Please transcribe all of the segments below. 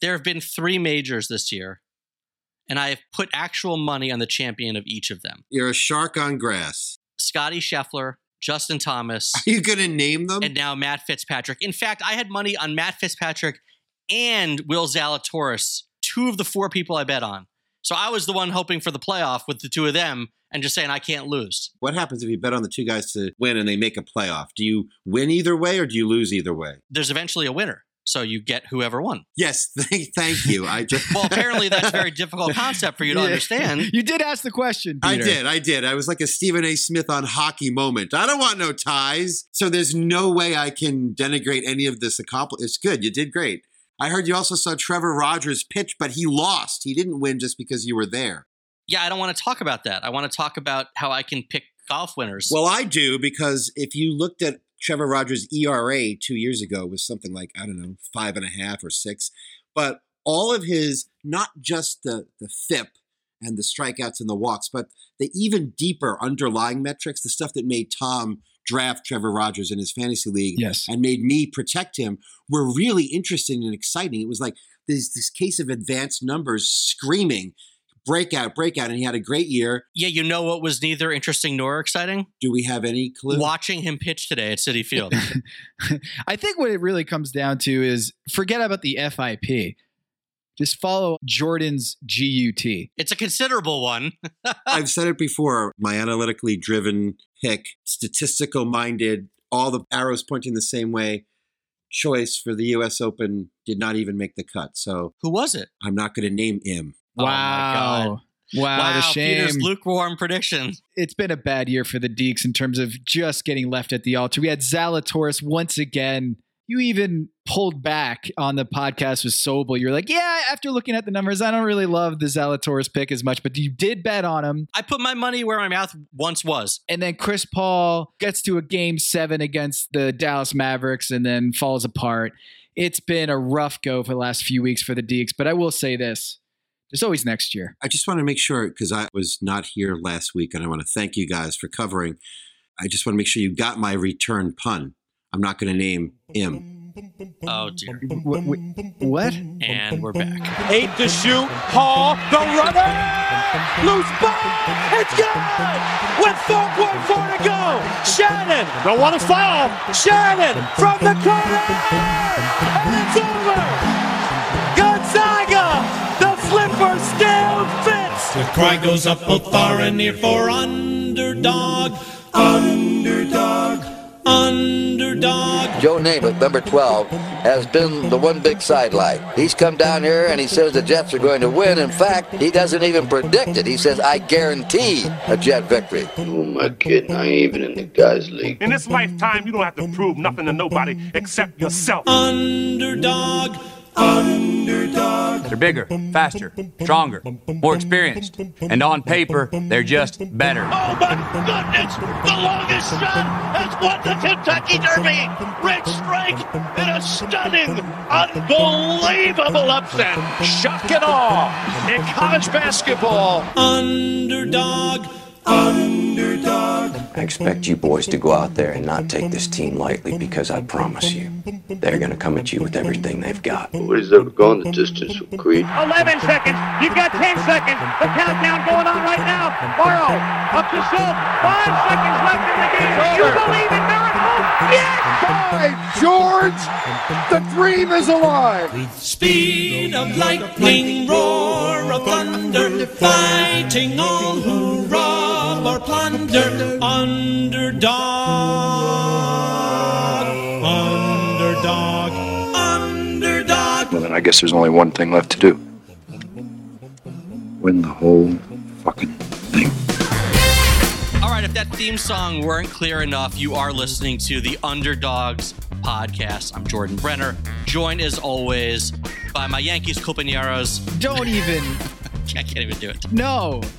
There have been three majors this year, and I have put actual money on the champion of each of them. You're a shark on grass. Scotty Scheffler, Justin Thomas, Are you going to name them? and now Matt Fitzpatrick. In fact, I had money on Matt Fitzpatrick and Will Zalatoris, two of the four people I bet on. So I was the one hoping for the playoff with the two of them and just saying I can't lose. what happens if you bet on the two guys to win and they make a playoff? Do you win either way or do you lose either way? There's eventually a winner. So you get whoever won. Yes, thank, thank you. I just Well, apparently that's a very difficult concept for you to Yeah. understand. You did ask the question. I did, I did. I was like a Stephen A. Smith on hockey moment. I don't want no ties. So there's no way I can denigrate any of this accomplishment. It's good. You did great. I heard you also saw Trevor Rogers pitch, but he lost. He didn't win just because you were there. Yeah, I don't want to talk about that. I want to talk about how I can pick golf winners. Well, I do because if you looked at Trevor Rogers' ERA two years ago was something like I don't know five and a half or six, but all of his not just the the FIP and the strikeouts and the walks, but the even deeper underlying metrics, the stuff that made Tom draft Trevor Rogers in his fantasy league Yes. and made me protect him were really interesting and exciting. It was like this this case of advanced numbers screaming breakout, breakout, and he had a great year. yeah, you know what was neither interesting nor exciting? Do we have any clue? Watching him pitch today at Citi Field. I think what it really comes down to is forget about the FIP. Just follow Jordan's GUT. it's a considerable one. I've said it before. My analytically driven pick, statistical minded, all the arrows pointing the same way. Choice for the U.S. Open did not even make the cut, so Who was it? I'm not going to name him. Oh Wow. God. Wow, wow, the shame. Peter's lukewarm prediction. it's been a bad year for the Deacs in terms of just getting left at the altar. We had Zalatoris once again. You even pulled back on the podcast with Sobel. You're like, yeah, after looking at the numbers, I don't really love the Zalatoris pick as much, but you did bet on him. I put my money where my mouth once was. And then Chris Paul gets to a game seven against the Dallas Mavericks and then falls apart. It's been a rough go for the last few weeks for the Deacs, but I will say this there's always next year. I just want to make sure because I was not here last week, and I want to thank you guys for covering. I just want to make sure you got my return pun. I'm not going to name him. Oh dear. What? what? And we're back. Eight to shoot. Hall, the runner. Loose ball. It's good. With 4.4 to go. Shannon. Don't want to foul. Shannon from the corner. And it's over. The cry goes up both far and near for underdog. Underdog. Underdog. Joe Namath, number 12, has been the one big sidelight. He's come down here and he says the Jets are going to win. In fact, he doesn't even predict it. He says, I guarantee a Jet victory. Oh, my I kidding? I ain't even in the guys' league. In this lifetime, you don't have to prove nothing to nobody except yourself. Underdog. Underdog. They're bigger, faster, stronger, more experienced. And on paper, they're just better. Oh my goodness! The longest shot has won the Kentucky Derby. Rich Strike in a stunning, unbelievable upset. Shock and awe in college basketball. Underdog. Underdog. I expect you boys to go out there and not take this team lightly because I promise you, they're going to come at you with everything they've got. Nobody's ever gone the distance with Creed. 11 seconds. You've got 10 seconds. The countdown going on right now. Morrow up to Schultz. Five seconds left in the game. You believe in miracles? Yes! By George, the dream is alive. Speed of lightning, roar of thunder, fighting all who rob or plunder. Underdog. Underdog. Underdog. Well, then I guess there's only one thing left to do. Win the whole fucking thing. All right, if that theme song weren't clear enough, you are listening to the Underdogs podcast. I'm Jordan Brenner, joined as always by my Yankees compañeros. Don't even. I can't even do it. No.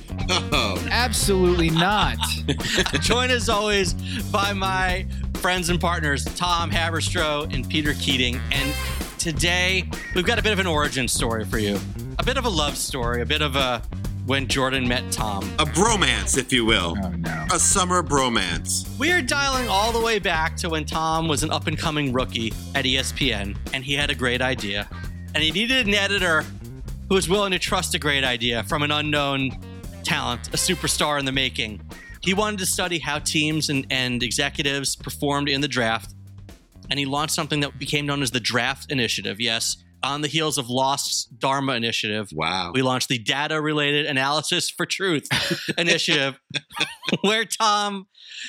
Oh. Absolutely not. Joined as always by my friends and partners, Tom Haberstroh and Peter Keating. And today we've got a bit of an origin story for you, a bit of a love story, a bit of a when Jordan met Tom. A bromance, if you will. Oh, no. A summer bromance. We are dialing all the way back to when Tom was an up and coming rookie at ESPN, and he had a great idea. And he needed an editor who was willing to trust a great idea from an unknown talent, a superstar in the making. He wanted to study how teams and, and executives performed in the draft, and he launched something that became known as the Draft Initiative. Yes, on the heels of Lost's Dharma Initiative. Wow. We launched the Data Related Analysis for Truth Initiative, where Tom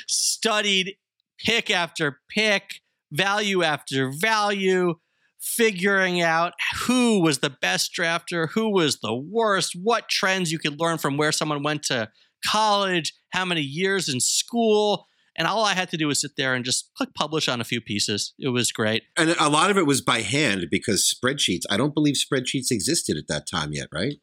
studied pick after pick, value after value, figuring out who was the best drafter, who was the worst, what trends you could learn from where someone went to college, how many years in school. And all I had to do was sit there and just click publish on a few pieces. It was great. And a lot of it was by hand because spreadsheets, I don't believe spreadsheets existed at that time yet, right?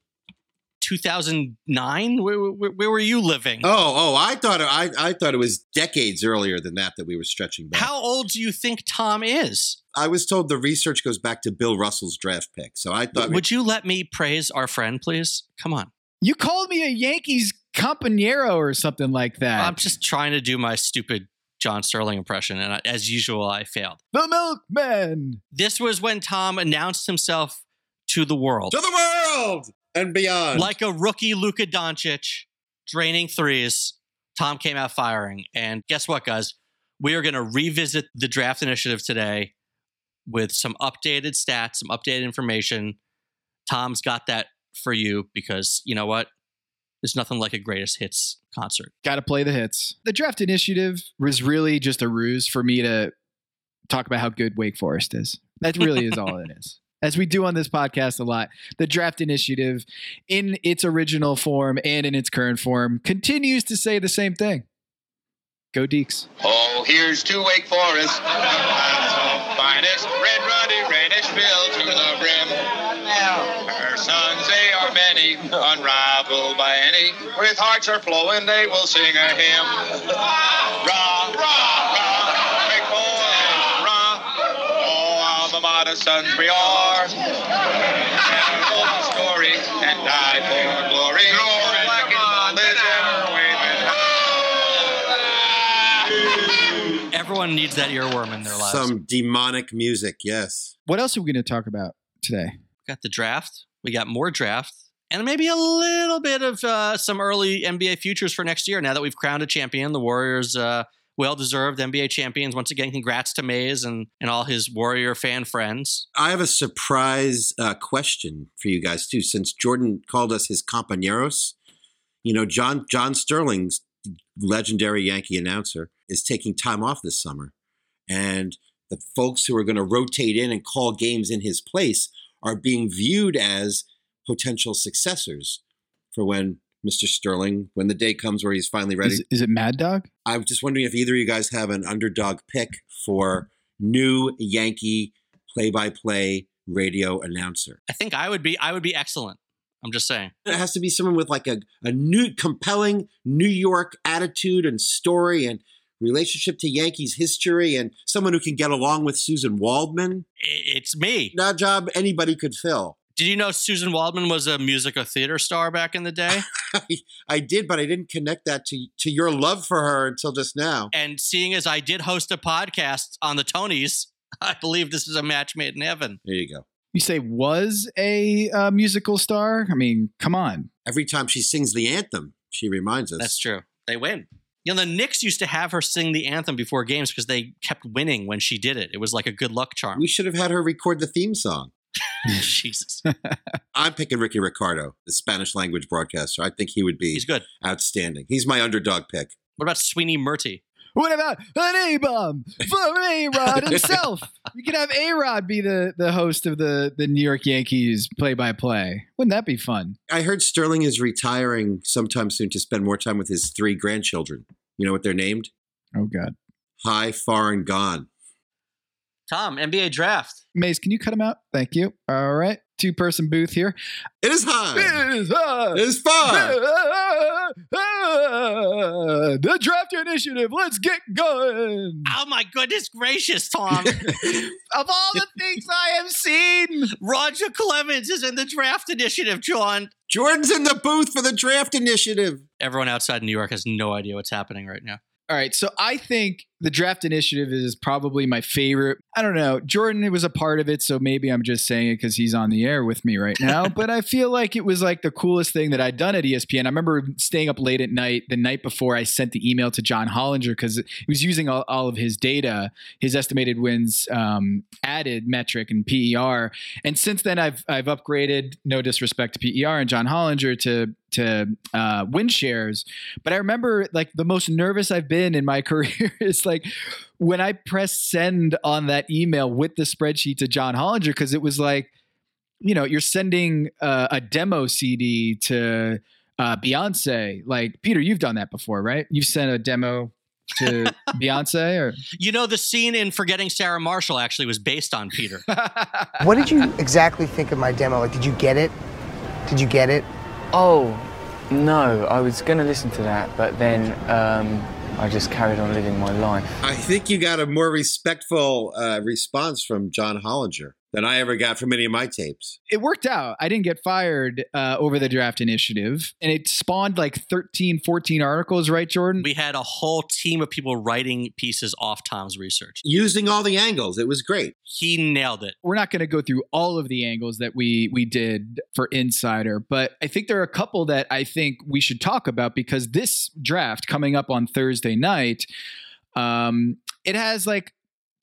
2009? Where, where, where were you living? Oh, oh, I thought I, I thought it was decades earlier than that that we were stretching back. How old do you think Tom is? I was told the research goes back to Bill Russell's draft pick. So I thought Would you let me praise our friend, please? Come on. You called me a Yankees compañero or something like that. I'm just trying to do my stupid John Sterling impression, and I, as usual, I failed. the milkman. This was when Tom announced himself to the world, to the world and beyond. like a rookie Luka Doncic, draining threes. Tom came out firing, and guess what, guys? We are going to revisit the draft initiative today with some updated stats, some updated information. Tom's got that for you because you know what? There's nothing like a greatest hits concert. Got to play the hits. The draft initiative was really just a ruse for me to talk about how good Wake Forest is. That really is all it is. As we do on this podcast a lot, the draft initiative in its original form and in its current form continues to say the same thing. Go Deacs. Oh, here's to Wake Forest. Finest With hearts are flowing, they will sing a hymn. Rah, rah, rah, Wake Forest, rah. Oh, alma mater sons we are. And a golden story, and die for glory. Glory, black and gold is ever waving. Everyone needs that earworm in their lives. Some demonic music, yes. What else are we going to talk about today? We got the draft. We got more draft. And maybe a little bit of uh, some early NBA futures for next year. Now that we've crowned a champion, the Warriors, uh, well deserved NBA champions. Once again, congrats to Mays and, and all his Warrior fan friends. I have a surprise uh, question for you guys too. Since Jordan called us his compañeros, you know, John John Sterling's legendary Yankee announcer is taking time off this summer, and the folks who are going to rotate in and call games in his place are being viewed as potential successors for when Mr. Sterling, when the day comes where he's finally ready. Is, is it Mad Dog? I'm just wondering if either of you guys have an underdog pick for new Yankee play-by-play radio announcer. I think I would be I would be excellent. I'm just saying. It has to be someone with like a, a new compelling New York attitude and story and relationship to Yankees history and someone who can get along with Suzyn Waldman. It's me. That job anybody could fill. Did you know Suzyn Waldman was a musical theater star back in the day? I, I did, but I didn't connect that to to your love for her until just now. and seeing as I did host a podcast on the Tonys, I believe this is a match made in heaven. There you go. You say was a uh, musical star? I mean, come on. Every time she sings the anthem, she reminds us. That's true. They win. You know, the Knicks used to have her sing the anthem before games because they kept winning when she did it. It was like a good luck charm. We should have had her record the theme song. Jesus. I'm picking Rickie Ricardo, the Spanish language broadcaster. I think he would be He's good. outstanding. He's my underdog pick. What about Sweeny Murti? What about an A bomb for A Rod himself? you could have A Rod be the, the host of the, the New York Yankees play by play. Wouldn't that be fun? I heard Sterling is retiring sometime soon to spend more time with his three grandchildren. You know what they're named? Oh, God. High, far, and gone. Tom, NBA draft. Maze, can you cut him out? Thank you. All right. two person booth here. It is high. It is high. It is fun. the draft initiative. Let's get going. Oh my goodness gracious, Tom. of all the things I have seen, Roger Clemens is in the draft initiative, John. Jordan's in the booth for the draft initiative. Everyone outside New York has no idea what's happening right now. All right, so I think the draft initiative is probably my favorite. I don't know. Jordan was a part of it, so maybe I'm just saying it because he's on the air with me right now. but I feel like it was like the coolest thing that I'd done at ESPN. I remember staying up late at night the night before I sent the email to John Hollinger because he was using all, all, of his data, his estimated wins um, added metric and PER. And since then, I've I've upgraded. No disrespect to PER and John Hollinger to to uh, win shares. But I remember like the most nervous I've been in my career is like when I pressed send on that email with the spreadsheet to John Hollinger because it was like, you know, you're sending uh, a demo CD to uh, Beyonce. Like Peter, you've done that before, right? You've sent a demo to Beyonce or you know the scene in Forgetting Sarah Marshall actually was based on Peter. what did you exactly think of my demo? Like, did you get it? Did you get it? Oh, no, I was going to listen to that, but then um, I just carried on living my life. I think you got a more respectful uh, response from John Hollinger than I ever got from any of my tapes. It worked out. I didn't get fired uh, over the draft initiative, and it spawned like 13, 14 articles, right, Jordan? We had a whole team of people writing pieces off Tom's research. Using all the angles. It was great. He nailed it. We're not going to go through all of the angles that we we did for Insider, but I think there are a couple that I think we should talk about because this draft coming up on Thursday night, um, it has like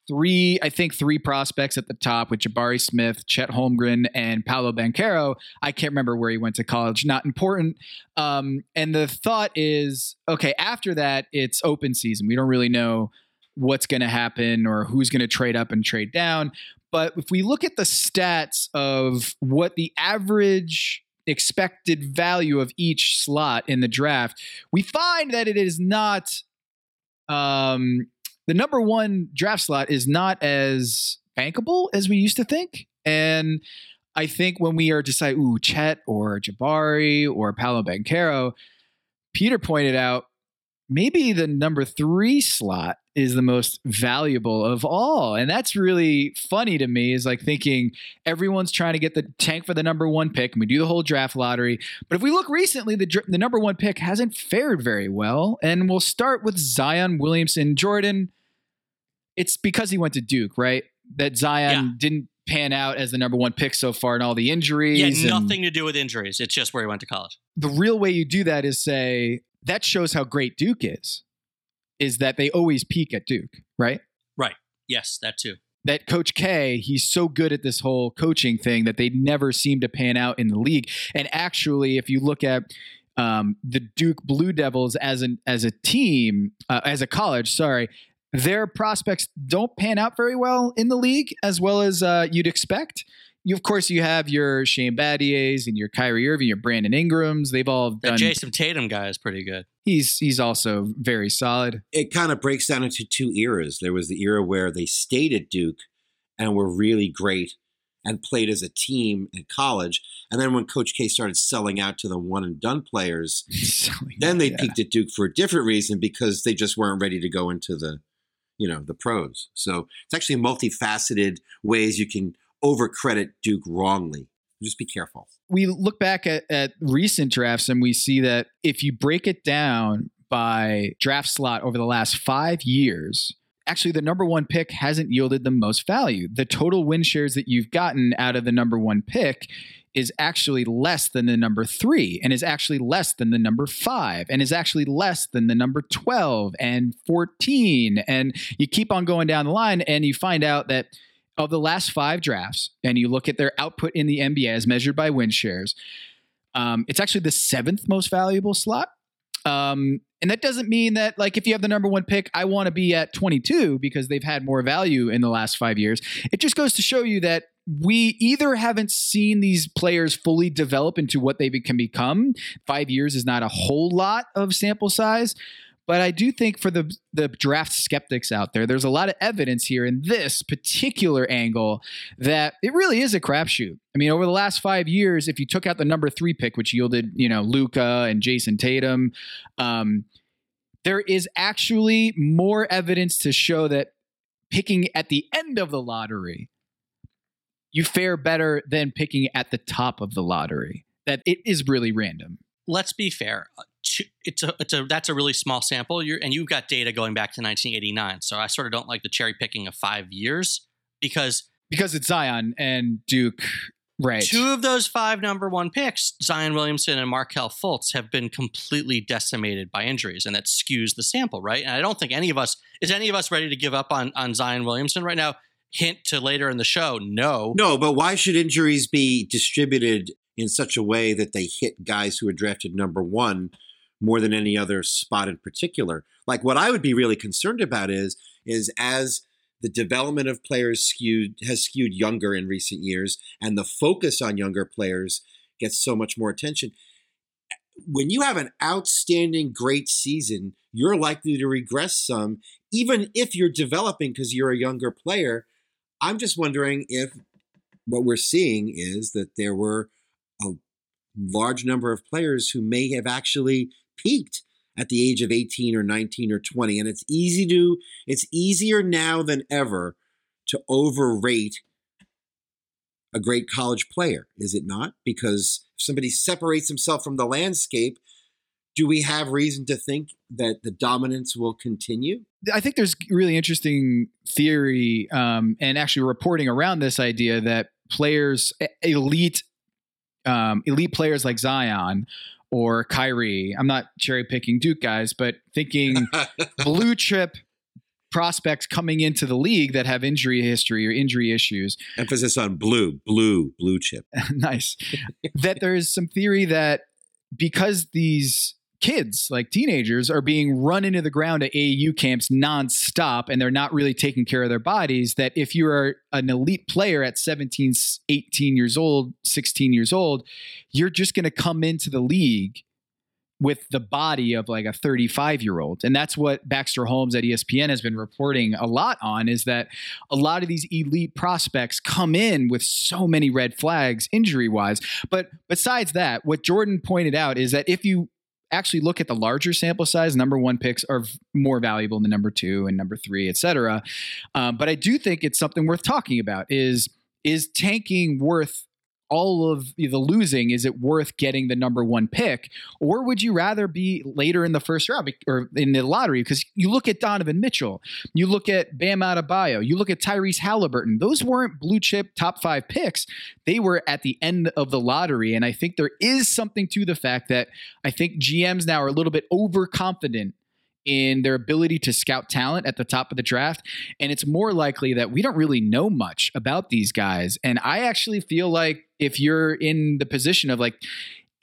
three, I think three prospects at the top with Jabari Smith, Chet Holmgren, and Paolo Banchero. I can't remember where he went to college. Not important. Um, and the thought is, okay, after that, it's open season. We don't really know what's going to happen or who's going to trade up and trade down. But if we look at the stats of what the average expected value of each slot in the draft, we find that it is not um, the number one draft slot is not as bankable as we used to think. And I think when we are deciding, ooh, Chet or Jabari or Paolo Banchero, Peter pointed out maybe the number three slot is the most valuable of all. And that's really funny to me is like thinking everyone's trying to get the tank for the number one pick and we do the whole draft lottery. But if we look recently, the, the number one pick hasn't fared very well. And we'll start with Zion Williamson. Jordan, it's because he went to Duke, right? That Zion yeah. didn't pan out as the number one pick so far and all the injuries. Yeah, nothing to do with injuries. It's just where he went to college. The real way you do that is say that shows how great Duke is, is that they always peak at Duke, right? Right. Yes, that too. That Coach K, he's so good at this whole coaching thing that they never seem to pan out in the league. And actually, if you look at um, the Duke Blue Devils as an as a team, uh, as a college, sorry, their prospects don't pan out very well in the league as well as uh, you'd expect. You, of course, you have your Shane Battiers and your Kyrie Irving, your Brandon Ingrams. They've all done. The Jayson Tatum guy is pretty good. He's he's also very solid. It kind of breaks down into two eras. There was the era where they stayed at Duke and were really great and played as a team in college. And then when Coach K started selling out to the one and done players, then they yeah. peaked at Duke for a different reason because they just weren't ready to go into the you know the pros. So it's actually multifaceted ways you can overcredit Duke wrongly. Just be careful. We look back at, at recent drafts and we see that if you break it down by draft slot over the last five years, actually the number one pick hasn't yielded the most value. The total win shares that you've gotten out of the number one pick is actually less than the number three and is actually less than the number five and is actually less than the number 12 and 14. And you keep on going down the line and you find out that of the last five drafts, and you look at their output in the NBA as measured by win shares, um, it's actually the seventh most valuable slot. Um, and that doesn't mean that, like, if you have the number one pick, I want to be at 22 because they've had more value in the last five years. It just goes to show you that we either haven't seen these players fully develop into what they can become. Five years is not a whole lot of sample size, But I do think for the the draft skeptics out there, there's a lot of evidence here in this particular angle that it really is a crapshoot. I mean, over the last five years, if you took out the number three pick, which yielded you know Luka and Jayson Tatum, um, there is actually more evidence to show that picking at the end of the lottery, you fare better than picking at the top of the lottery. That it is really random. Let's be fair. Uh, It's a, it's a that's a really small sample. You're, and you've got data going back to 1989. So I sort of don't like the cherry picking of five years because because it's Zion and Duke, right? Two of those five number one picks, Zion Williamson and Markelle Fultz, have been completely decimated by injuries, and that skews the sample, right? And I don't think any of us is any of us ready to give up on on Zion Williamson right now. Hint to later in the show, no, No, but why should injuries be distributed in such a way that they hit guys who are drafted number one more than any other spot in particular? Like what I would be really concerned about is is as the development of players skewed has skewed younger in recent years, and the focus on younger players gets so much more attention. When you have an outstanding, great season, you're likely to regress some, even if you're developing because you're a younger player. I'm just wondering if what we're seeing is that there were a large number of players who may have actually peaked at the age of 18 or 19 or 20 and it's easy to it's easier now than ever to overrate a great college player is it not? Because if somebody separates himself from the landscape do we have reason to think that the dominance will continue I think there's really interesting theory um, and actually reporting around this idea that players, elite, um, elite players like Zion or Kyrie. I'm not cherry picking Duke guys, but thinking blue chip prospects coming into the league that have injury history or injury issues. emphasis on blue blue blue chip nice. that there's some theory that because these kids, like teenagers, are being run into the ground at AAU camps nonstop and they're not really taking care of their bodies, that if you are an elite player at 17, 18 years old, 16 years old, you're just going to come into the league with the body of like a 35 year old. And that's what Baxter Holmes at ESPN has been reporting a lot on is that a lot of these elite prospects come in with so many red flags injury wise. But besides that, what Jordan pointed out is that if you actually look at the larger sample size, number one picks are more valuable than number two and number three, et cetera. Um, but I do think it's something worth talking about is is tanking worth all of the losing is it worth getting the number one pick? Or would you rather be later in the first round or in the lottery? Because you look at donovan mitchell you look at bam Adebayo, you look at tyrese halliburton. Those weren't blue chip top five picks. They were at the end of the lottery. And i think there is something to the fact that i think gms now are a little bit overconfident in their ability to scout talent at the top of the draft. And it's more likely that we don't really know much about these guys. And I actually feel like if you're in the position of like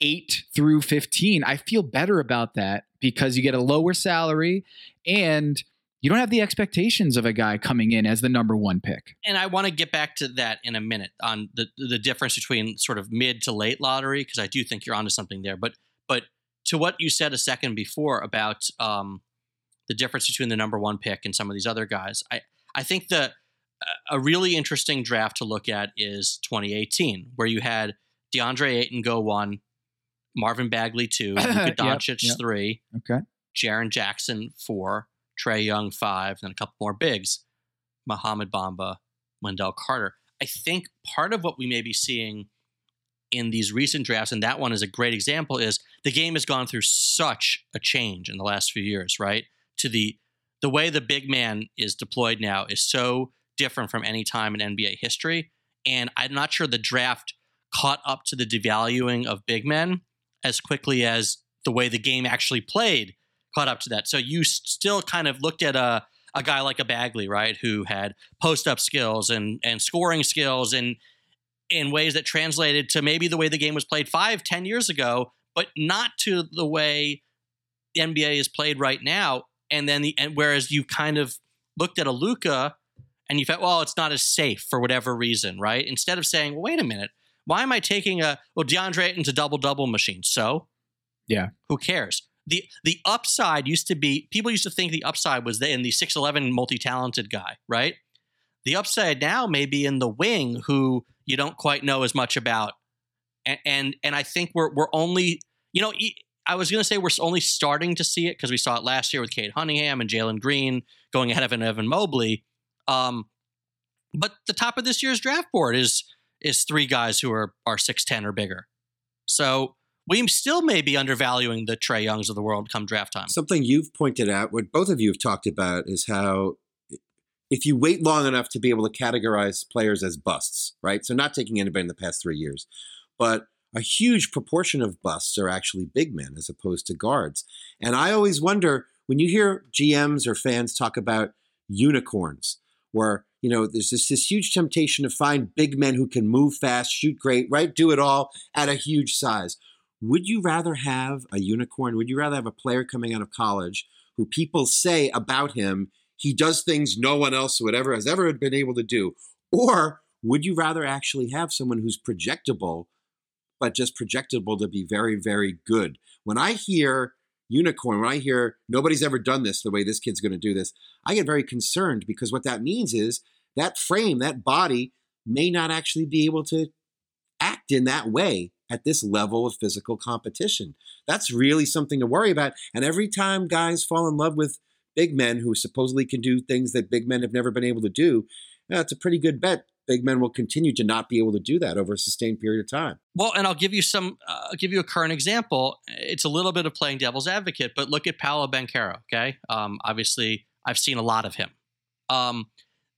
eight through 15, I feel better about that because you get a lower salary and you don't have the expectations of a guy coming in as the number one pick. and I want to get back to that in a minute on the the difference between sort of mid to late lottery because I do think you're onto something there. But but to what you said a second before about um, the difference between the number one pick and some of these other guys, I I think the a really interesting draft to look at is 2018, where you had DeAndre Ayton go one, Marvin Bagley two, Luka Yep, Doncic yep. three, Okay. Jaren Jackson four, Trae Young five, and a couple more bigs, Mohamed Bamba, Wendell Carter. I think part of what we may be seeing in these recent drafts, and that one is a great example, is the game has gone through such a change in the last few years, right? To the the way the big man is deployed now is so different from any time in NBA history. And I'm not sure the draft caught up to the devaluing of big men as quickly as the way the game actually played caught up to that. So you still kind of looked at a a guy like a Bagley, right, who had post up skills and and scoring skills and in ways that translated to maybe the way the game was played five, ten years ago, but not to the way the NBA is played right now. And then the and whereas you kind of looked at a Luka and you felt, well, it's not as safe for whatever reason, right? Instead of saying, well, wait a minute, why am I taking a well DeAndre Ayton's a double double machine? So Yeah. who cares? the the upside used to be people used to think the upside was in the 6'11 multi-talented guy, right? The upside now may be in the wing who you don't quite know as much about. And and, and I think we're we're only, you know, I was going to say we're only starting to see it because we saw it last year with Cade Cunningham and Jalen Green going ahead of an Evan Mobley. Um, but the top of this year's draft board is is three guys who are are six ten or bigger. So we still may be undervaluing the Trae Youngs of the world come draft time. Something you've pointed out, what both of you have talked about, is how if you wait long enough to be able to categorize players as busts, right? So not taking anybody in the past three years, but a huge proportion of busts are actually big men as opposed to guards. And I always wonder when you hear GMs or fans talk about unicorns, where you know there's this, this huge temptation to find big men who can move fast, shoot great, right, do it all at a huge size. Would you rather have a unicorn? Would you rather have a player coming out of college who people say about him he does things no one else would ever has ever been able to do? Or would you rather actually have someone who's projectable, but just projectable to be very, very good? When I hear unicorn, when I hear nobody's ever done this the way this kid's going to do this, I get very concerned because what that means is that frame, that body may not actually be able to act in that way at this level of physical competition. That's really something to worry about. And every time guys fall in love with big men who supposedly can do things that big men have never been able to do, that's a pretty good bet. Big men will continue to not be able to do that over a sustained period of time. Well, and I'll give you some. Uh, I'll give you a current example. It's a little bit of playing devil's advocate, but look at Paolo Banchero. Okay, um, obviously I've seen a lot of him. Um,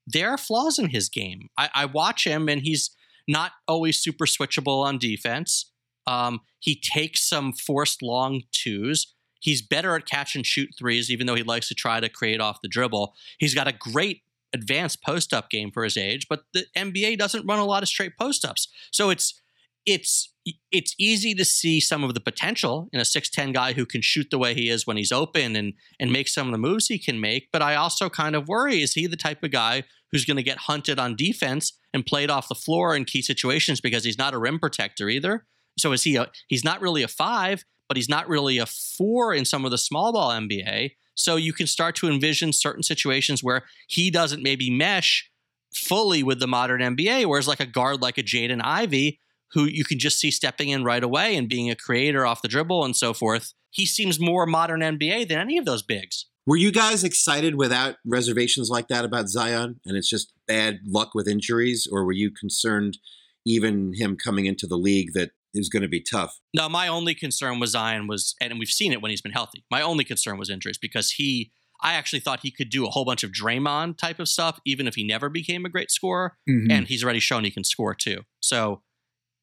there are flaws in his game. I, I watch him, and he's not always super switchable on defense. Um, he takes some forced long twos. He's better at catch and shoot threes, even though he likes to try to create off the dribble. He's got a great advanced post up game for his age, but the NBA doesn't run a lot of straight post ups. So it's it's it's easy to see some of the potential in a 6'10 guy who can shoot the way he is when he's open and and make some of the moves he can make. But I also kind of worry is he the type of guy who's going to get hunted on defense and played off the floor in key situations because he's not a rim protector either? So is he a he's not really a five, but he's not really a four in some of the small ball NBA. So you can start to envision certain situations where he doesn't maybe mesh fully with the modern NBA, whereas like a guard like a Jaden Ivey, who you can just see stepping in right away and being a creator off the dribble and so forth, he seems more modern NBA than any of those bigs. Were you guys excited without reservations like that about Zion and it's just bad luck with injuries? Or were you concerned, even him coming into the league, that is going to be tough? No, my only concern was Zion was, and we've seen it when he's been healthy. My only concern was injuries because he, I actually thought he could do a whole bunch of Draymond type of stuff, even if he never became a great scorer. Mhm. And he's already shown he can score too. So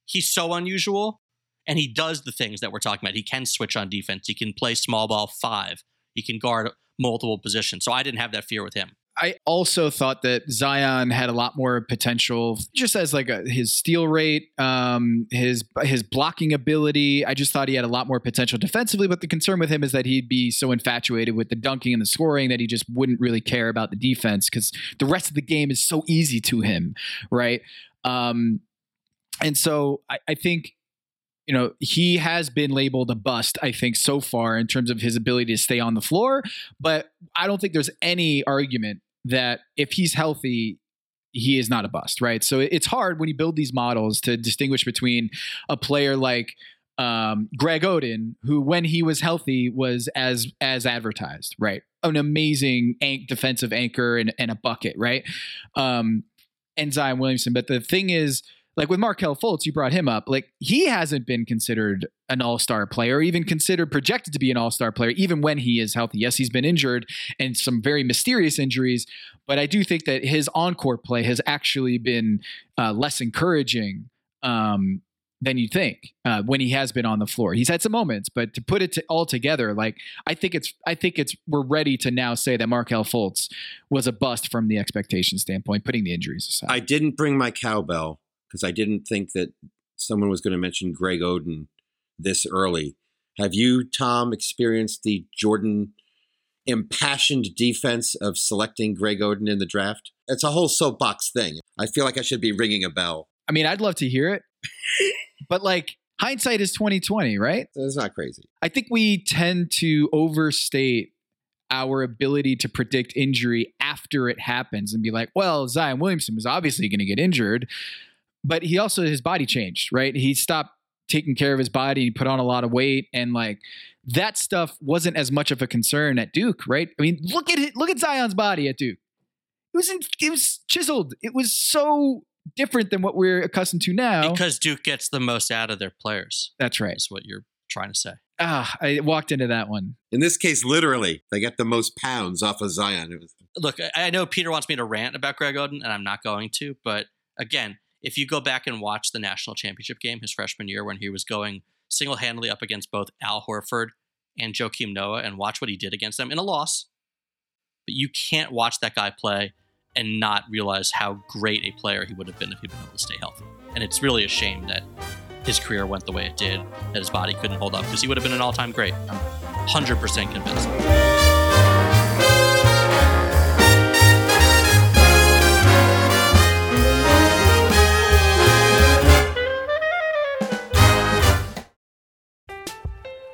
he's so unusual. And he does the things that we're talking about. He can switch on defense. He can play small ball five. He can guard multiple positions. So I didn't have that fear with him. I also thought that Zion had a lot more potential, just as like a, his steal rate, um, his his blocking ability. I just thought he had a lot more potential defensively. But the concern with him is that he'd be so infatuated with the dunking and the scoring that he just wouldn't really care about the defense because the rest of the game is so easy to him, right? Um, and so I, I think you know, he has been labeled a bust, I think, so far in terms of his ability to stay on the floor. But I don't think there's any argument that if he's healthy, he is not a bust, right? So it's hard when you build these models to distinguish between a player like um, Greg Oden, who when he was healthy was as as advertised, right? An amazing defensive anchor and, and a bucket, right? Um, and Zion Williamson. But the thing is, like with Markelle Fultz, you brought him up. Like he hasn't been considered an all-star player, even considered projected to be an all-star player, even when he is healthy. Yes, he's been injured and some very mysterious injuries, but I do think that his on-court play has actually been uh, less encouraging um, than you think uh, when he has been on the floor. He's had some moments, but to put it to, all together, like I think it's, I think it's, we're ready to now say that Markelle Fultz was a bust from the expectation standpoint, putting the injuries aside. I didn't bring my cowbell because I didn't think that someone was going to mention Greg Oden this early. Have you, Tom, experienced the Jordan impassioned defense of selecting Greg Oden in the draft? It's a whole soapbox thing. I feel like I should be ringing a bell. I mean, I'd love to hear it, but like hindsight is 2020, right? It's not crazy. I think we tend to overstate our ability to predict injury after it happens and be like, well, Zion Williamson was obviously going to get injured, but he also his body changed, right? He stopped taking care of his body, he put on a lot of weight and like that stuff wasn't as much of a concern at Duke, right? I mean, look at it, look at Zion's body at Duke. It was in, it was chiseled. It was so different than what we're accustomed to now. Because Duke gets the most out of their players. That's right. That's what you're trying to say. Ah, I walked into that one. In this case, literally, they get the most pounds off of Zion. It was, Look, I- I know Peter wants me to rant about Greg Oden, and I'm not going to. But again, if you go back and watch the national championship game his freshman year when he was going single handedly up against both Al Horford and Joakim Noah and watch what he did against them in a loss, but you can't watch that guy play and not realize how great a player he would have been if he'd been able to stay healthy. And it's really a shame that his career went the way it did, that his body couldn't hold up because he would have been an all time great. I'm 100% convinced.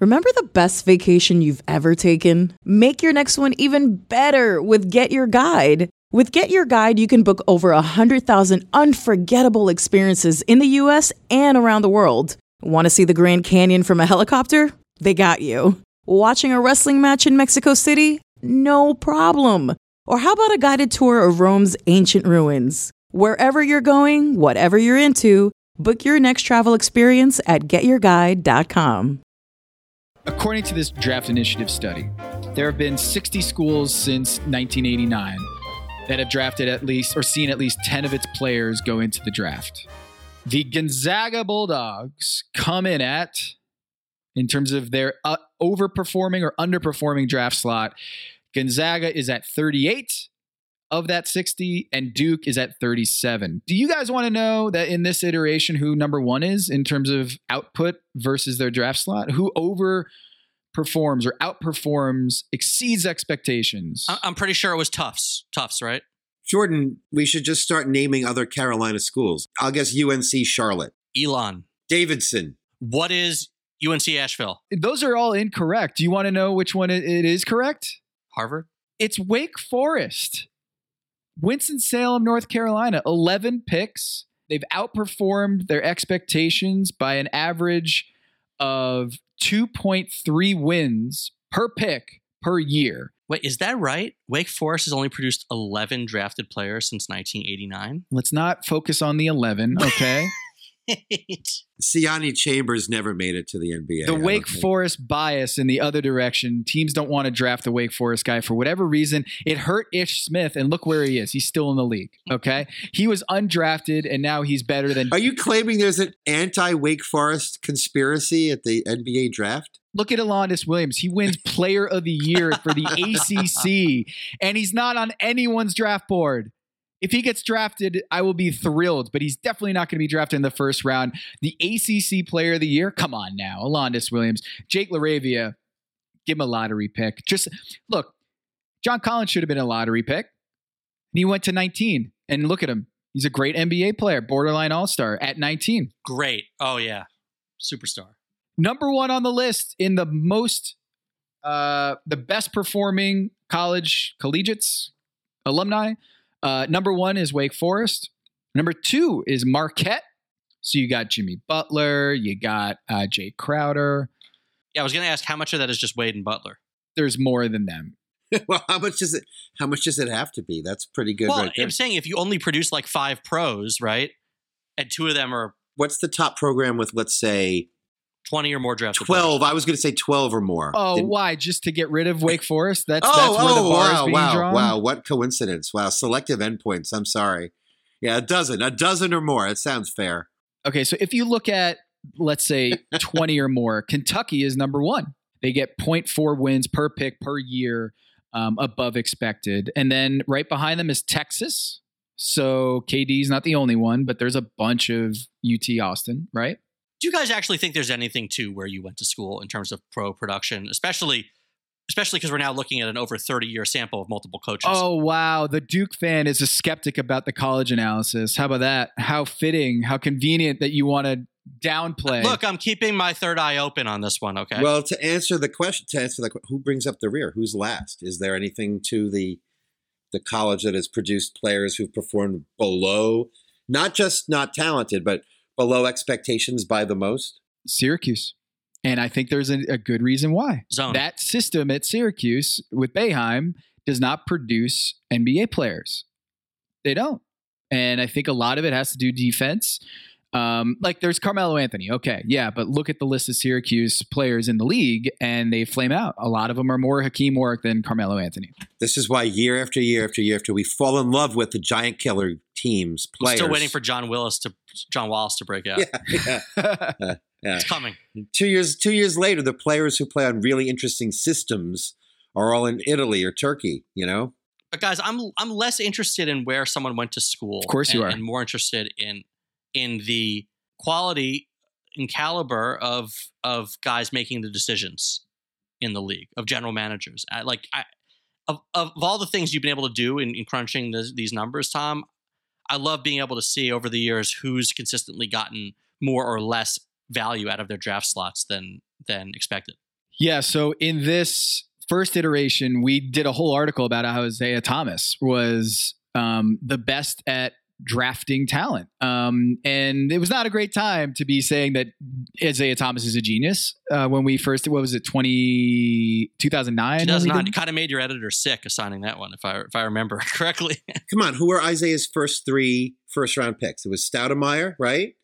Remember the best vacation you've ever taken? Make your next one even better with Get Your Guide. With Get Your Guide, you can book over 100,000 unforgettable experiences in the US and around the world. Want to see the Grand Canyon from a helicopter? They got you. Watching a wrestling match in Mexico City? No problem. Or how about a guided tour of Rome's ancient ruins? Wherever you're going, whatever you're into, book your next travel experience at getyourguide.com. According to this draft initiative study, there have been 60 schools since 1989 that have drafted at least or seen at least 10 of its players go into the draft. The Gonzaga Bulldogs come in at, in terms of their uh, overperforming or underperforming draft slot, Gonzaga is at 38 of that 60, and Duke is at 37. Do you guys want to know that in this iteration who number one is in terms of output versus their draft slot? Who overperforms or outperforms, exceeds expectations? I- I'm pretty sure it was Tufts. Tufts, right? Jordan, we should just start naming other Carolina schools. I'll guess UNC Charlotte. Elon. Davidson. What is UNC Asheville? Those are all incorrect. Do you want to know which one it- it is correct? Harvard? It's Wake Forest. Winston-Salem, North Carolina, 11 picks. They've outperformed their expectations by an average of 2.3 wins per pick per year. Wait, is that right? Wake Forest has only produced 11 drafted players since 1989. Let's not focus on the 11, okay? Siani Chambers never made it to the NBA. the Wake. Forest bias in the other direction. Teams don't want to draft the Wake Forest guy for whatever reason. It hurt Ish Smith, and look where he is. He's still in the league. Okay, he was undrafted, and now he's better than. Are you claiming there's an anti-Wake Forest conspiracy at the NBA draft? Look at Alondes Williams. He wins Player of the Year for the ACC, and he's not on anyone's draft board. If he gets drafted, I will be thrilled, but he's definitely not going to be drafted in the first round. The ACC Player of the Year, come on now, Alondes Williams, Jake Laravia, give him a lottery pick. Just look, John Collins should have been a lottery pick. And he went to 19, and look at him. He's a great NBA player, borderline All Star at 19. Great. Oh, yeah. Superstar. Number one on the list in the most, uh, the best performing college collegiates, alumni. Uh, number one is Wake Forest. Number two is Marquette. So you got Jimmy Butler, you got uh, Jae Crowder. Yeah, I was going to ask how much of that is just Wade and Butler. There's more than them. well, how much does it? How much does it have to be? That's pretty good, well, right there. I'm saying if you only produce like five pros, right? And two of them are What's the top program with, let's say, 20 or more drafted. twelve? I was going to say twelve or more. Oh, Didn't- why? Just to get rid of Wake Forest? That's oh, that's where the oh, bar wow, is being wow, drawn. wow! What coincidence! Wow, selective endpoints. I'm sorry. Yeah, a dozen, a dozen or more. It sounds fair. Okay, so if you look at let's say 20 or more. Kentucky is number one. They get 0.4 wins per pick per year um, above expected. And then right behind them is Texas. So KD is not the only one, but there's a bunch of UT Austin, right? Do you guys actually think there's anything to where you went to school in terms of pro production, especially especially because we're now looking at an over 30 year sample of multiple coaches? Oh, wow. The Duke fan is a skeptic about the college analysis. How about that? How fitting, how convenient that you want to uh, downplay. Look, I'm keeping my third eye open on this one, okay? Well, to answer the question, to answer the who brings up the rear? Who's last? Is there anything to the the college that has produced players who've performed below, not just not talented, but below expectations by the most? Syracuse. And I think there's a, a good reason why. Zone. That system at Syracuse with Boeheim does not produce NBA players. They don't. And I think a lot of it has to do defense. Um, like there's Carmelo Anthony. Okay, yeah, but look at the list of Syracuse players in the league and they flame out. A lot of them are more Hakim Warrick than Carmelo Anthony. This is why year after year after year after we fall in love with the giant killer teams, I'm still waiting for John Willis to John Wallace to break out. Yeah, yeah. Uh, yeah. It's coming. Two years two years later, the players who play on really interesting systems are all in Italy or Turkey. You know, But guys, I'm I'm less interested in where someone went to school. Of course you are. And more interested in in the quality and caliber of of guys making the decisions in the league, of general managers. I, like I, of, of all the things you've been able to do in, in crunching these numbers, Tom, I love being able to see over the years who's consistently gotten more or less value out of their draft slots than than expected. Yeah. So in this first iteration, we did a whole article about how Isiah Thomas was um, the best at drafting talent. Um, and it was not a great time to be saying that Isiah Thomas is a genius uh, when we first, what was it, 20, 2009? She does when we not. did- It kind of made your editor sick assigning that one, if I if I remember correctly. come on, who were Isiah's first three first round picks? It was Stoudamire, right?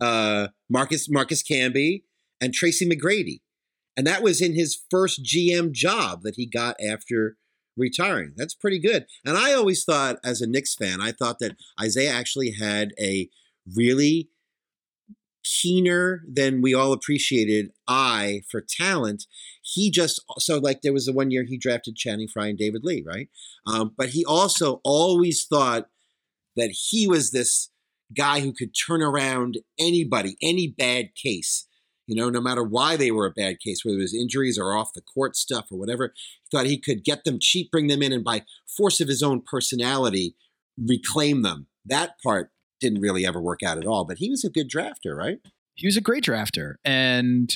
Uh, Marcus Marcus Camby and Tracy McGrady, and that was in his first GM job that he got after retiring. That's pretty good. And I always thought, as a Knicks fan, I thought that Isiah actually had a really keener than we all appreciated eye for talent. He just so like there was the one year he drafted Channing Frye and David Lee, right? Um, but he also always thought that he was this guy who could turn around anybody, any bad case. You know, no matter why they were a bad case, whether it was injuries or off the court stuff or whatever, he thought he could get them cheap, bring them in, and by force of his own personality, reclaim them. That part didn't really ever work out at all, but he was a good drafter, right? he was a great drafter and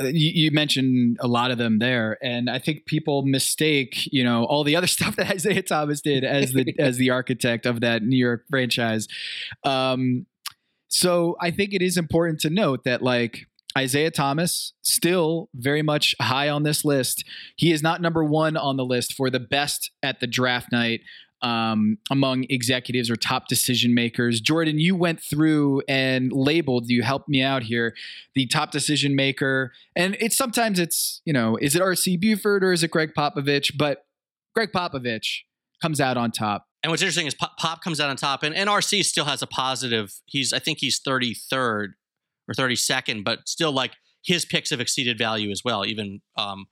uh, you, you mentioned a lot of them there and i think people mistake you know all the other stuff that isiah thomas did as the as the architect of that new york franchise um so i think it is important to note that like Isiah Thomas, still very much high on this list. He is not number one on the list for the best at the draft night um, among executives or top decision makers. Jordan, you went through and labeled. You helped me out here. The top decision maker, and it's sometimes it's you know is it R.C. Buford or is it Gregg Popovich? But Gregg Popovich comes out on top. And what's interesting is Pop, Pop comes out on top, and, and RC still has a positive. He's I think he's 33rd or 32nd, but still like his picks have exceeded value as well. Even um,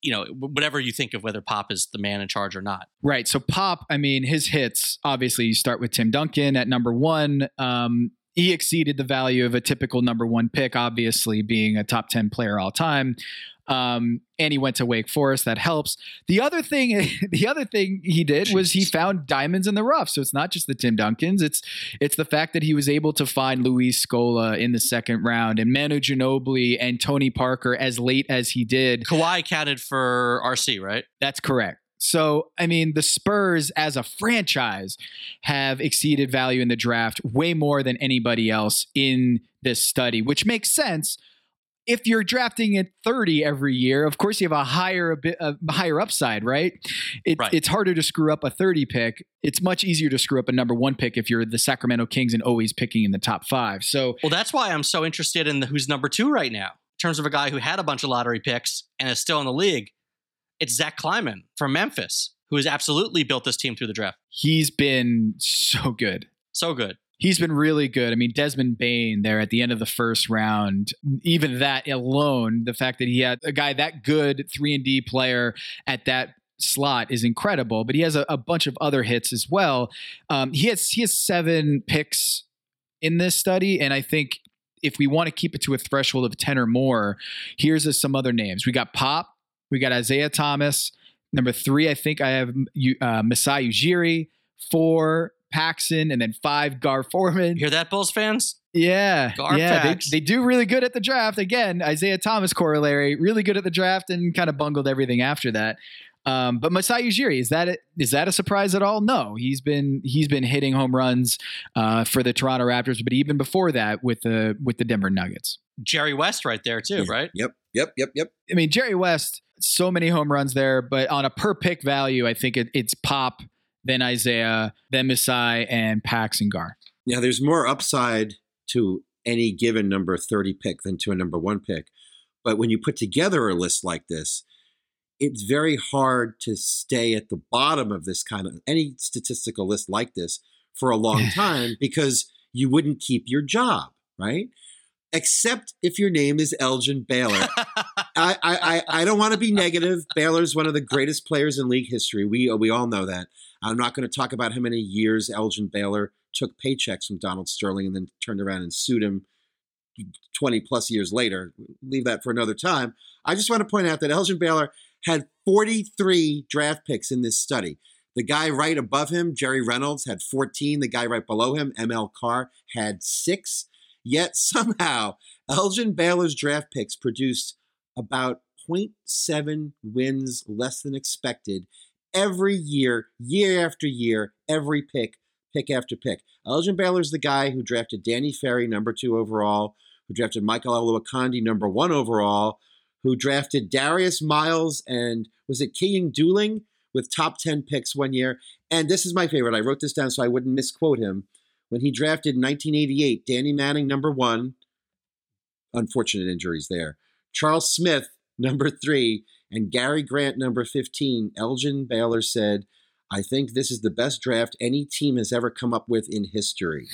you know whatever you think of whether Pop is the man in charge or not. Right. So Pop, I mean, his hits, obviously you start with Tim Duncan at number one. Um, he exceeded the value of a typical number one pick, obviously being a top 10 player all time. Um, and he went to Wake Forest. That helps. The other thing, the other thing he did was he found diamonds in the rough. So it's not just the Tim Duncans. It's it's the fact that he was able to find Luis Scola in the second round and Manu Ginobili and Tony Parker as late as he did. Kawhi counted for RC, right? That's correct. So, I mean, the Spurs as a franchise have exceeded value in the draft way more than anybody else in this study, which makes sense. If you're drafting at 30 every year, of course you have a higher a bit a higher upside, right? It, Right. It's harder to screw up a 30 pick. It's much easier to screw up a number one pick if you're the Sacramento Kings and always picking in the top five. So, Well, that's why I'm so interested in the who's number two right now. In terms of a guy who had a bunch of lottery picks and is still in the league, it's Zach Kleiman from Memphis, who has absolutely built this team through the draft. he's been so good. So good. He's been really good. I mean, Desmond Bane there at the end of the first round, even that alone, the fact that he had a guy that good, 3 and D player at that slot is incredible, but he has a, a bunch of other hits as well. Um, he has he has seven picks in this study, and I think if we want to keep it to a threshold of 10 or more, here's some other names. We got Pop, we got Isiah Thomas. Number three, I think I have uh, Masai Ujiri. Four, Paxson, and then five, Gar Forman. Hear that, Bulls fans? Yeah, Gar yeah, they, they do really good at the draft. Again, Isiah Thomas corollary, really good at the draft, and kind of bungled everything after that. Um, but Masai Ujiri is that a, is that a surprise at all? No, he's been he's been hitting home runs uh, for the Toronto Raptors, but even before that with the with the Denver Nuggets. Jerry West right there too, right? Yep, yep, yep, yep. I mean, Jerry West, so many home runs there, but on a per pick value, I think it, it's Pop, then Isiah, then Masai, and Pax and Gar. Now, there's more upside to any given number 30 pick than to a number one pick. But when you put together a list like this, it's very hard to stay at the bottom of this kind of any statistical list like this for a long time because you wouldn't keep your job, right? Except if your name is Elgin Baylor. I, I, I, I don't want to be negative. Baylor's one of the greatest players in league history. We we all know that. I'm not going to talk about how many years Elgin Baylor took paychecks from Donald Sterling and then turned around and sued him 20 plus years later. Leave that for another time. I just want to point out that Elgin Baylor had 43 draft picks in this study. The guy right above him, Jerry Reynolds, had 14. The guy right below him, ML Carr, had six. Yet somehow, Elgin Baylor's draft picks produced about 0.7 wins less than expected every year, year after year, every pick, pick after pick. Elgin Baylor's the guy who drafted Danny Ferry, number two overall, who drafted Michael Olowokandi, number one overall, who drafted Darius Miles and was it Keyon Dooling with top 10 picks one year. And this is my favorite. I wrote this down so I wouldn't misquote him. When he drafted in 1988, Danny Manning, number one, unfortunate injuries there. Charles Smith, number three, and Gary Grant, number 15. Elgin Baylor said, I think this is the best draft any team has ever come up with in history.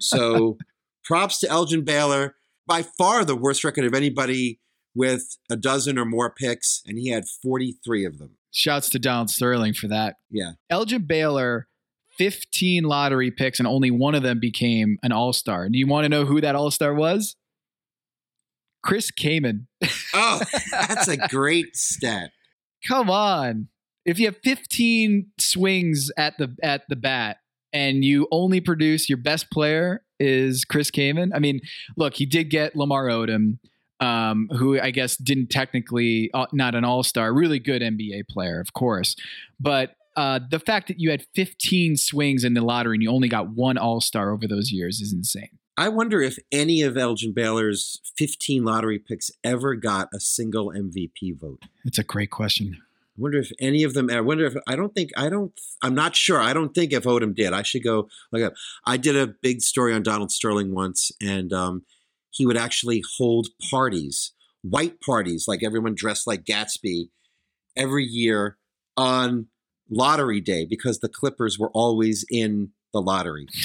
so props to Elgin Baylor. By far the worst record of anybody with a dozen or more picks, and he had 43 of them. Shouts to Donald Sterling for that. Yeah. Elgin Baylor, 15 lottery picks, and only one of them became an all star. Do you want to know who that all star was? Chris Kaman. Oh, that's a great stat. Come on. If you have 15 swings at the at the bat and you only produce your best player is Chris Kaman. I mean, look, he did get Lamar Odom, um, who I guess didn't technically uh, not an all star, really good NBA player, of course, but. Uh, the fact that you had 15 swings in the lottery and you only got one All Star over those years is insane. I wonder if any of Elgin Baylor's 15 lottery picks ever got a single MVP vote. It's a great question. I wonder if any of them. I wonder if I don't think I don't. I'm not sure. I don't think if Odom did. I should go look up. I did a big story on Donald Sterling once, and um, he would actually hold parties, white parties, like everyone dressed like Gatsby, every year on lottery day because the Clippers were always in the lottery.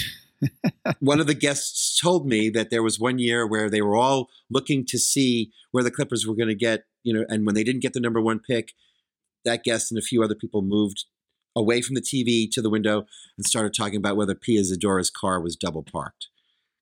one of the guests told me that there was one year where they were all looking to see where the Clippers were going to get, you know, and when they didn't get the number one pick, that guest and a few other people moved away from the TV to the window and started talking about whether Pia Zadora's car was double parked.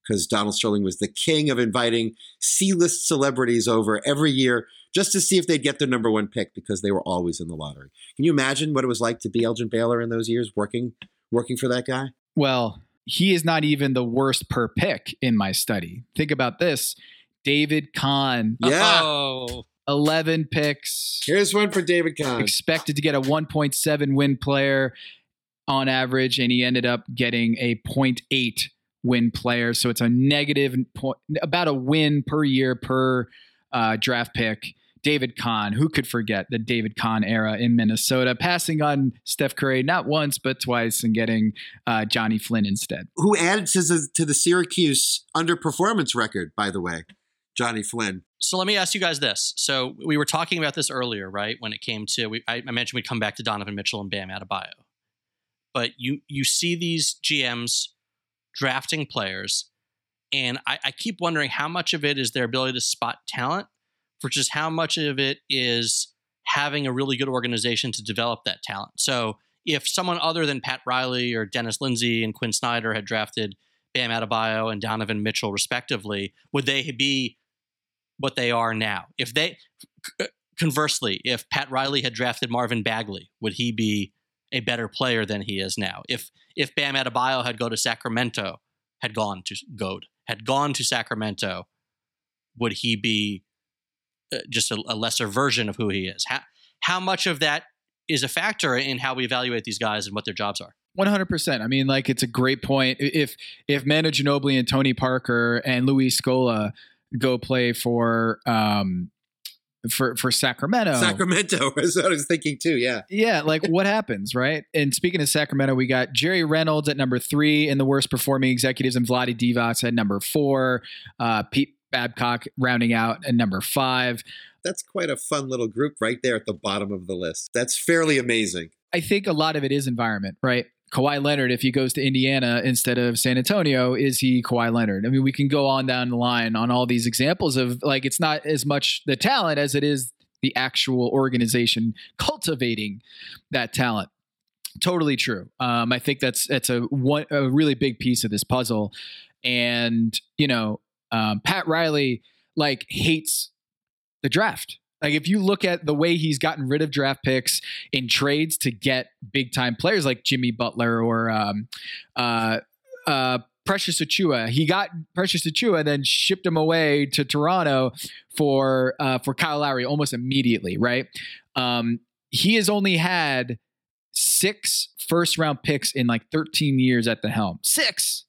Because Donald Sterling was the king of inviting C-list celebrities over every year just to see if they'd get their number one pick because they were always in the lottery. Can you imagine what it was like to be Elgin Baylor in those years, working working for that guy? Well, he is not even the worst per pick in my study. Think about this. David Kahn. Yeah. Oh. 11 picks. Here's one for David Kahn. Expected to get a 1.7 win player on average, and he ended up getting a 0.8 win player. So it's a negative point, about a win per year per uh, draft pick. David Kahn, who could forget the David Kahn era in Minnesota, passing on Steph Curry not once but twice and getting uh, Johnny Flynn instead. Who added to the, to the Syracuse underperformance record, by the way, Johnny Flynn. So let me ask you guys this. So we were talking about this earlier, right? When it came to, we, I, I mentioned we'd come back to Donovan Mitchell and Bam Adebayo. But you you see these GMs drafting players, and I, I keep wondering how much of it is their ability to spot talent versus how much of it is having a really good organization to develop that talent. So if someone other than Pat Riley or Dennis Lindsey and Quin Snyder had drafted Bam Adebayo and Donovan Mitchell respectively, would they be what they are now? If they conversely, if Pat Riley had drafted Marvin Bagley, would he be a better player than he is now? If if Bam Adebayo had go to Sacramento, had gone to Goad, had gone to Sacramento, would he be uh, just a, a, lesser version of who he is? How how much of that is a factor in how we evaluate these guys and what their jobs are? One hundred percent. I mean, like it's a great point. If if Manu Ginobili and Tony Parker and Luis Scola go play for um, for for Sacramento. Sacramento is what I was thinking too. Yeah. Yeah. Like what happens, right? And speaking of Sacramento, we got Jerry Reynolds at number three in the worst performing executives, and Vlade Divac at number four. Uh, Pete Babcock rounding out at number five. That's quite a fun little group right there at the bottom of the list. That's fairly amazing. I think a lot of it is environment, right? Kawhi Leonard, if he goes to Indiana instead of San Antonio, is he Kawhi Leonard? I mean, we can go on down the line on all these examples of like it's not as much the talent as it is the actual organization cultivating that talent. Totally true. Um, I think that's that's a one a really big piece of this puzzle, and you know, um, Pat Riley like hates the draft. Like if you look at the way he's gotten rid of draft picks in trades to get big time players like Jimmy Butler or um, uh, uh, Precious Achiuwa, he got Precious Achiuwa, and then shipped him away to Toronto for uh, for Kyle Lowry almost immediately. Right? Um, he has only had six first round picks in like 13 years at the helm. Six.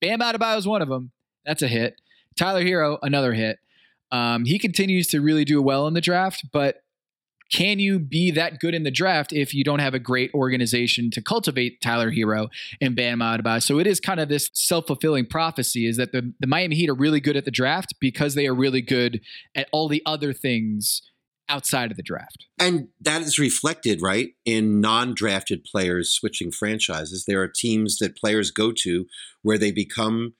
Bam Adebayo is one of them. That's a hit. Tyler Herro, another hit. Um, he continues to really do well in the draft, but can you be that good in the draft if you don't have a great organization to cultivate Tyler Herro and Bam Adebayo? So it is kind of this self-fulfilling prophecy is that the, the Miami Heat are really good at the draft because they are really good at all the other things outside of the draft. And that is reflected, right, in non-drafted players switching franchises. There are teams that players go to where they become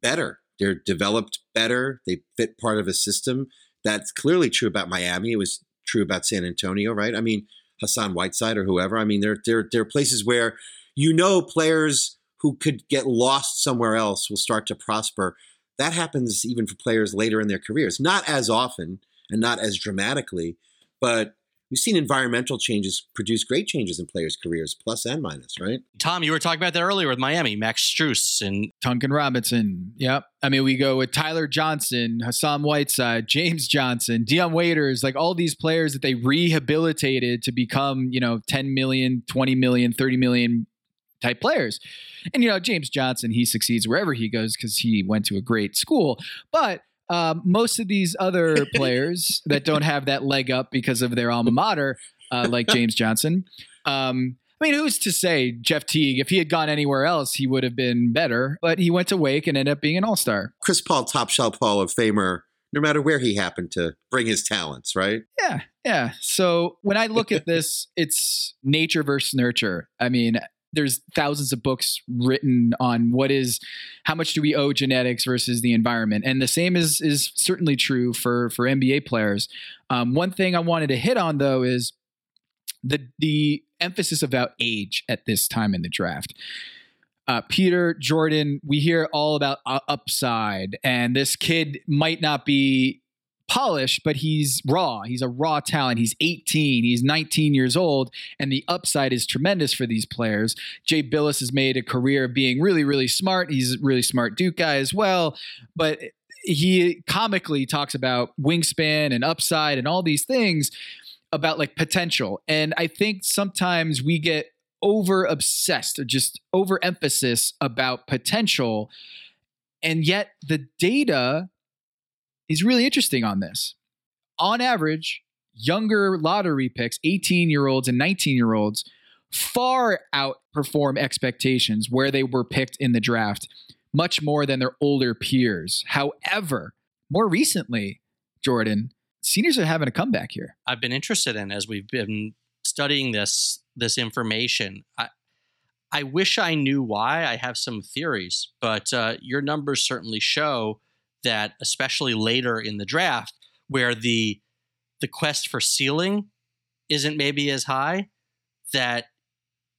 better they're developed better. They fit part of a system. That's clearly true about Miami. It was true about San Antonio, right? I mean, Hassan Whiteside or whoever. I mean, there, there, there are places where you know players who could get lost somewhere else will start to prosper. That happens even for players later in their careers. Not as often and not as dramatically, but we've seen environmental changes produce great changes in players' careers, plus and minus, right? Tom, you were talking about that earlier with Miami, Max Strus and Duncan Robinson. Yep. I mean, we go with Tyler Johnson, Hassan Whiteside, James Johnson, Dion Waiters, like all these players that they rehabilitated to become, you know, 10 million, 20 million, 30 million type players. And, you know, James Johnson, he succeeds wherever he goes because he went to a great school. But um, most of these other players that don't have that leg up because of their alma mater, uh, like James Johnson. Um, I mean, who's to say Jeff Teague, if he had gone anywhere else, he would have been better, but he went to Wake and ended up being an all star. Chris Paul, top shelf Hall of Famer, no matter where he happened to bring his talents, right? Yeah, yeah. So when I look at this, it's nature versus nurture. I mean, there's thousands of books written on what is how much do we owe genetics versus the environment? And the same is is certainly true for for nba players. Um, one thing i wanted to hit on though is the the emphasis about age at this time in the draft. Uh, Peter Jordan, we hear all about uh, upside, and this kid might not be polished, but he's raw. He's a raw talent. He's 18, he's 19 years old, and the upside is tremendous for these players. Jay Bilas has made a career of being really, really smart. He's a really smart Duke guy as well, but he comically talks about wingspan and upside and all these things about like potential. And I think sometimes we get over obsessed or just overemphasis about potential. And yet the data he's really interesting on this. On average, younger lottery picks, 18 year olds and 19 year olds, far outperform expectations where they were picked in the draft, much more than their older peers. However, more recently, Jordan, seniors are having a comeback here. I've been interested in as we've been studying this this information. I, I wish I knew why. I have some theories, but uh, your numbers certainly show that, especially later in the draft, where the the quest for ceiling isn't maybe as high, that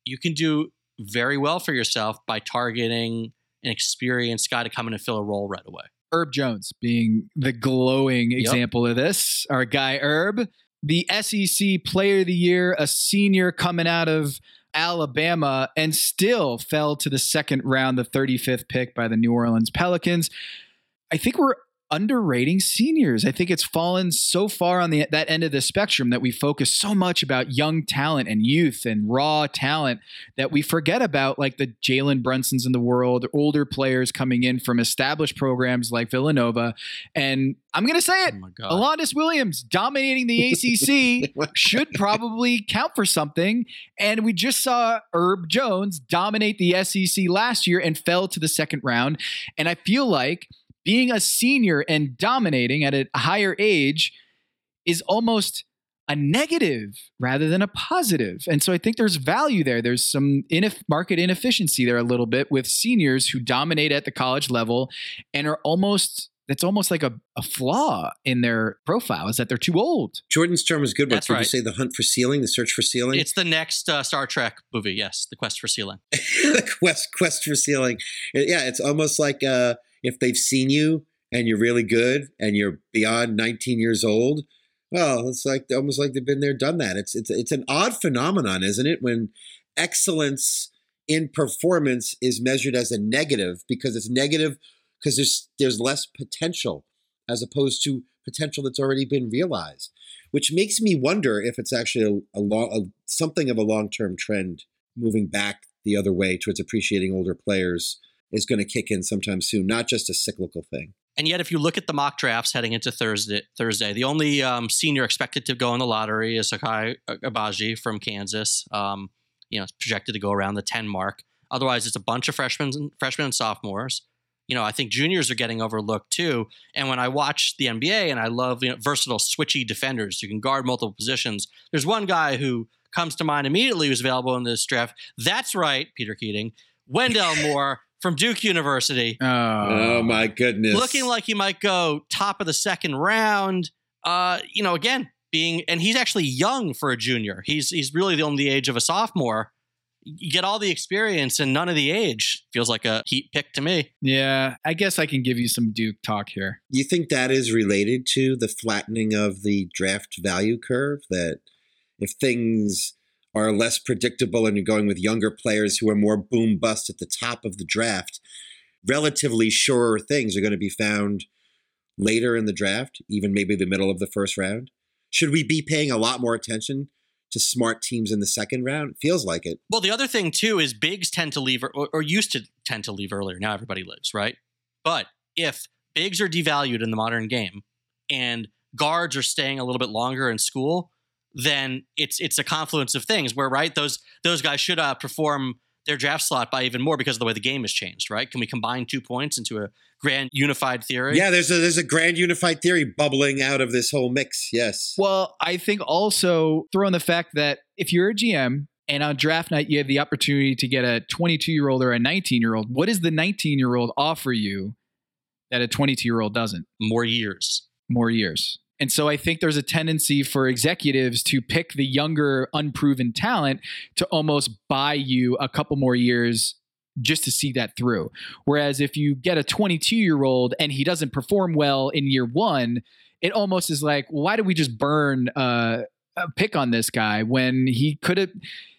you can do very well for yourself by targeting an experienced guy to come in and fill a role right away. Herb Jones being the glowing yep. example of this. Our guy Herb, the SEC Player of the Year, a senior coming out of Alabama, and still fell to the second round, the 35th pick by the New Orleans Pelicans. I think we're underrating seniors. I think it's fallen so far on the that end of the spectrum that we focus so much about young talent and youth and raw talent that we forget about like the Jalen Brunsons in the world, older players coming in from established programs like Villanova. And I'm going to say it, oh Alondes Williams dominating the ACC should probably count for something. And we just saw Herb Jones dominate the SEC last year and fell to the second round. And I feel like – being a senior and dominating at a higher age is almost a negative rather than a positive. And so I think there's value there. There's some ineff- market inefficiency there a little bit with seniors who dominate at the college level and are almost it's almost like a, a flaw in their profile is that they're too old. Jordan's term was good. That's Did right. you say the hunt for ceiling, the search for ceiling? It's the next uh, Star Trek movie. Yes, the quest for ceiling. the quest quest for ceiling. Yeah, it's almost like uh, if they've seen you and you're really good and you're beyond 19 years old, well, it's like almost like they've been there, done that. It's it's it's an odd phenomenon, isn't it? When excellence in performance is measured as a negative because it's negative because there's there's less potential as opposed to potential that's already been realized, which makes me wonder if it's actually a, a, long, a something of a long term trend moving back the other way towards appreciating older players is going to kick in sometime soon, not just a cyclical thing. And yet, if you look at the mock drafts heading into Thursday, Thursday, the only um, senior expected to go in the lottery is Ochai Agbaji from Kansas. Um, you know, it's projected to go around the ten mark. Otherwise, it's a bunch of freshmen, freshmen and sophomores. You know, I think juniors are getting overlooked too. And when I watch the NBA, and I love you know, versatile, switchy defenders, who can guard multiple positions. There's one guy who comes to mind immediately who's available in this draft. That's right, Peter Keating, Wendell Moore from Duke University. Oh, oh my goodness. Looking like he might go top of the second round. Uh, you know, again, being and he's actually young for a junior. He's he's really the only age of a sophomore. You get all the experience and none of the age. Feels like a heat pick to me. Yeah, I guess I can give you some Duke talk here. You think that is related to the flattening of the draft value curve? That if things are less predictable and you're going with younger players who are more boom bust at the top of the draft, relatively surer things are going to be found later in the draft, even maybe the middle of the first round. Should we be paying a lot more attention to smart teams in the second round? It feels like it. Well, the other thing too is bigs tend to leave or, or used to tend to leave earlier. Now everybody lives, right? But if bigs are devalued in the modern game and guards are staying a little bit longer in school, then it's it's a confluence of things where right those those guys should uh, perform their draft slot by even more because of the way the game has changed, right? Can we combine two points into a grand unified theory? Yeah, there's a there's a grand unified theory bubbling out of this whole mix. Yes. Well, I think also throw in the fact that if you're a GM and on draft night you have the opportunity to get a 22 year old or a 19 year old, what does the 19 year old offer you that a 22 year old doesn't? More years. More years. And so I think there's a tendency for executives to pick the younger, unproven talent to almost buy you a couple more years just to see that through. Whereas if you get a 22 year old and he doesn't perform well in year one, it almost is like, why did we just burn uh, a pick on this guy when he could have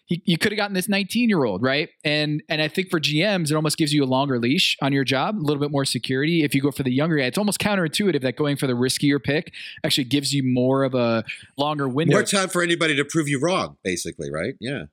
he, you could have gotten this 19 year old, right? And and I think for GMs, it almost gives you a longer leash on your job, a little bit more security. If you go for the younger guy, it's almost counterintuitive that going for the riskier pick actually gives you more of a longer window. More time for anybody to prove you wrong, basically, right? Yeah.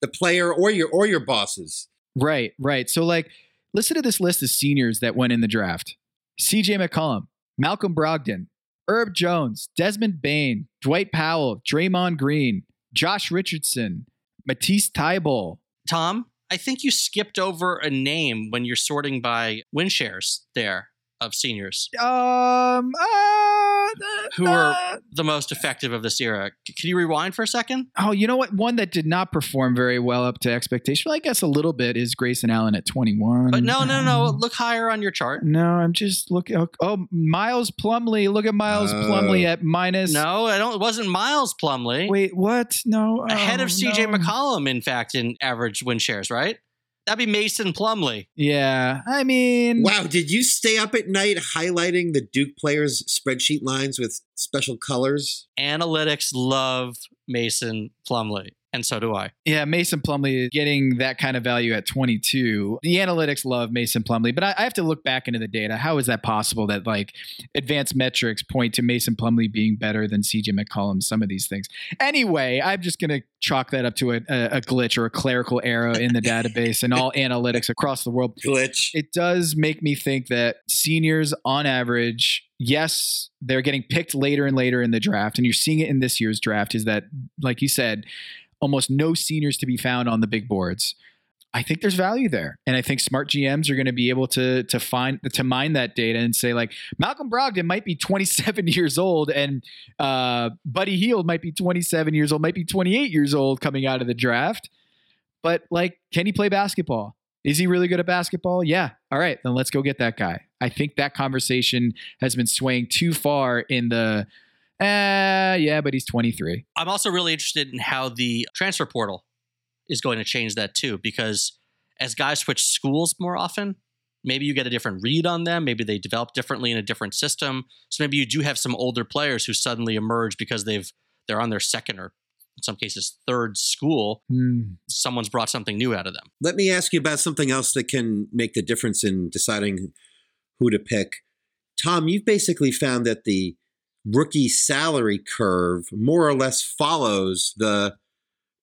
The player or your or your bosses. Right, right. So like listen to this list of seniors that went in the draft. CJ McCollum, Malcolm Brogdon, Herb Jones, Desmond Bane, Dwight Powell, Draymond Green, Josh Richardson, Matisse Thybulle. Tom, I think you skipped over a name when you're sorting by win shares there. Of seniors Um, uh, who were the most effective of this era. C- Can you rewind for a second? Oh, you know what? One that did not perform very well up to expectation. Well, I guess a little bit is Grayson Allen at 21. But no, no, no. Look higher on your chart. No, I'm just looking. Oh, oh, Miles Plumlee. Look at Miles Oh. Plumlee at minus. No, I don't. It wasn't Miles Plumlee. Wait, what? No. ahead oh, of CJ no. McCollum, in fact, in average win shares, right? That'd be Mason Plumlee. Yeah, I mean, Wow, did you stay up at night highlighting the Duke players' spreadsheet lines with special colors? Analytics love Mason Plumlee, and so do I. Yeah, Mason Plumlee getting that kind of value at 22. The analytics love Mason Plumlee, but I, I have to look back into the data. How is that possible that like advanced metrics point to Mason Plumlee being better than CJ McCollum? Some of these things. Anyway, I'm just going to chalk that up to a, a, a glitch or a clerical error in the database and all analytics across the world. Glitch. It does make me think that seniors on average, yes, they're getting picked later and later in the draft. And you're seeing it in this year's draft is that, like you said, almost no seniors to be found on the big boards. I think there's value there, and I think smart GMs are going to be able to to find to mine that data and say like Malcolm Brogdon might be 27 years old, and uh, Buddy Hield might be 27 years old, might be 28 years old coming out of the draft, but like, can he play basketball? Is he really good at basketball? Yeah. All right, then let's go get that guy. I think that conversation has been swaying too far in the, uh, yeah, but he's 23. I'm also really interested in how the transfer portal is going to change that too, because as guys switch schools more often, maybe you get a different read on them. Maybe they develop differently in a different system. So maybe you do have some older players who suddenly emerge because they've they're on their second or in some cases third school. Hmm. Someone's brought something new out of them. Let me ask you about something else that can make the difference in deciding who to pick. Tom, you've basically found that the rookie salary curve more or less follows the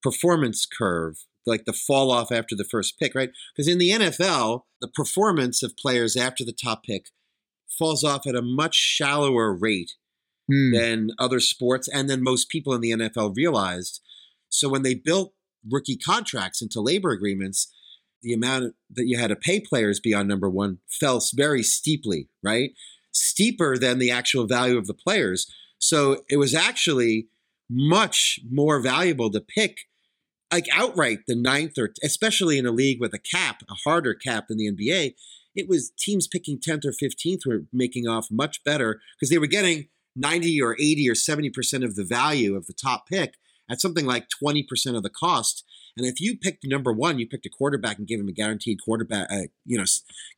performance curve, like the fall off after the first pick, right? Because in the NFL, the performance of players after the top pick falls off at a much shallower rate Hmm. than other sports and than most people in the NFL realized. So when they built rookie contracts into labor agreements, the amount that you had to pay players beyond number one fell very steeply, right? Steeper than the actual value of the players. So it was actually much more valuable to pick like outright the ninth or especially in a league with a cap, a harder cap than the NBA. It was teams picking 10th or 15th were making off much better because they were getting 90 or 80 or 70% of the value of the top pick at something like 20% of the cost. And if you picked number one, you picked a quarterback and gave him a guaranteed quarterback, uh, you know,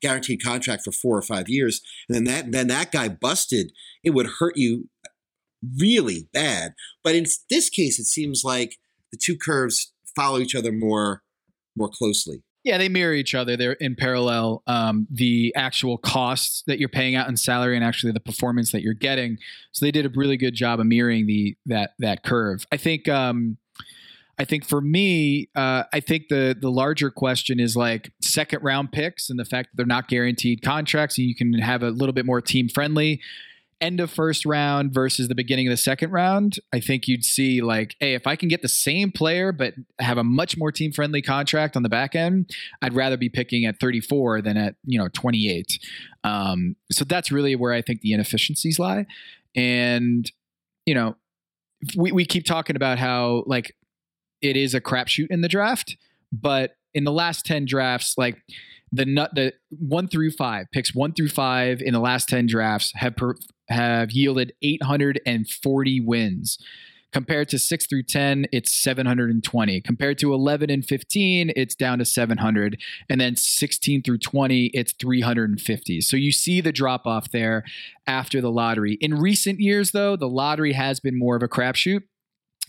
guaranteed contract for four or five years, and then that then that guy busted, it would hurt you really bad. But in this case, it seems like the two curves follow each other more more closely. Yeah, they mirror each other. They're in parallel. Um, the actual costs that you're paying out in salary and actually the performance that you're getting. So they did a really good job of mirroring the that that curve. I think. Um, I think for me, uh, I think the the larger question is like second round picks and the fact that they're not guaranteed contracts, and you can have a little bit more team friendly end of first round versus the beginning of the second round, I think you'd see like, hey, if I can get the same player but have a much more team friendly contract on the back end, I'd rather be picking at 34 than at you know 28. Um, so that's really where I think the inefficiencies lie, and you know, we we keep talking about how like it is a crapshoot in the draft, but in the last 10 drafts, like the nut the one through five picks one through five in the last 10 drafts have per, have yielded 840 wins. Compared to 6 through 10 it's 720 compared to 11 and 15 it's down to 700 and then 16 through 20 it's 350 so you see the drop off there after the lottery. In recent years though the lottery has been more of a crapshoot.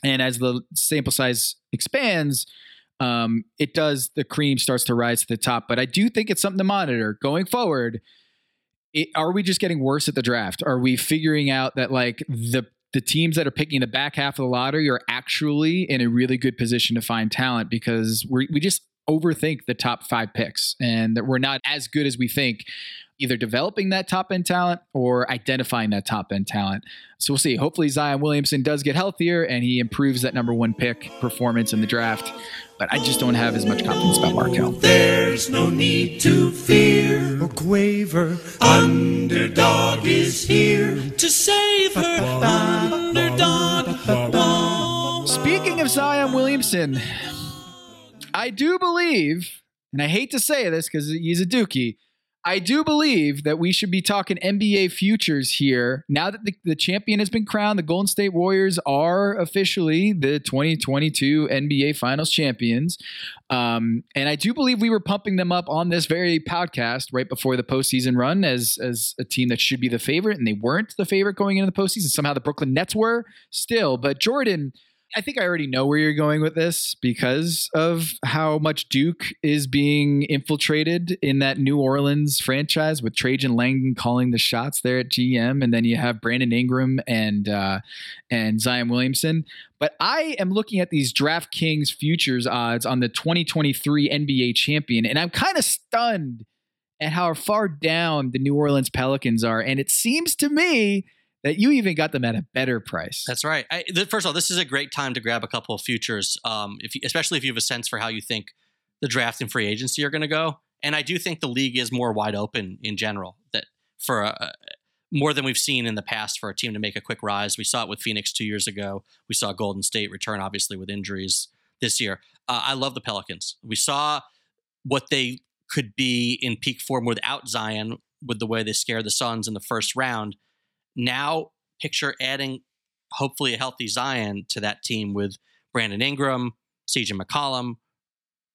And as the sample size expands um, it does the cream starts to rise to the top. But I do think it's something to monitor. Going forward. It, are we just getting worse at the draft? Are we figuring out that like the the teams that are picking the back half of the lottery are actually in a really good position to find talent because we we just overthink the top five picks and that we're not as good as we think either developing that top end talent or identifying that top end talent. So we'll see. Hopefully Zion Williamson does get healthier and he improves that number one pick performance in the draft. But I just don't have as much confidence about Markelle. There's There's no need to fear or quaver. Underdog is here to save her. Underdog. Speaking of Zion Williamson, I do believe, and I hate to say this because he's a dookie, I do believe that we should be talking NBA futures here. Now that the, the champion has been crowned, the Golden State Warriors are officially the 2022 NBA Finals champions. Um, and I do believe we were pumping them up on this very podcast right before the postseason run as, as a team that should be the favorite, and they weren't the favorite going into the postseason. Somehow the Brooklyn Nets were still. But Jordan, I think I already know where you're going with this because of how much Duke is being infiltrated in that New Orleans franchise with Trajan Langdon calling the shots there at GM, and then you have Brandon Ingram and uh, and Zion Williamson. But I am looking at these DraftKings futures odds on the 2023 NBA champion, and I'm kind of stunned at how far down the New Orleans Pelicans are, and it seems to me that you even got them at a better price. That's right. I, the, first of all, this is a great time to grab a couple of futures, um, if you, especially if you have a sense for how you think the draft and free agency are going to go. And I do think the league is more wide open in general. That for a, more than we've seen in the past for a team to make a quick rise. We saw it with Phoenix two years ago. We saw Golden State return, obviously with injuries this year. Uh, I love the Pelicans. We saw what they could be in peak form without Zion, with the way they scared the Suns in the first round. Now, picture adding hopefully a healthy Zion to that team with Brandon Ingram, CJ McCollum,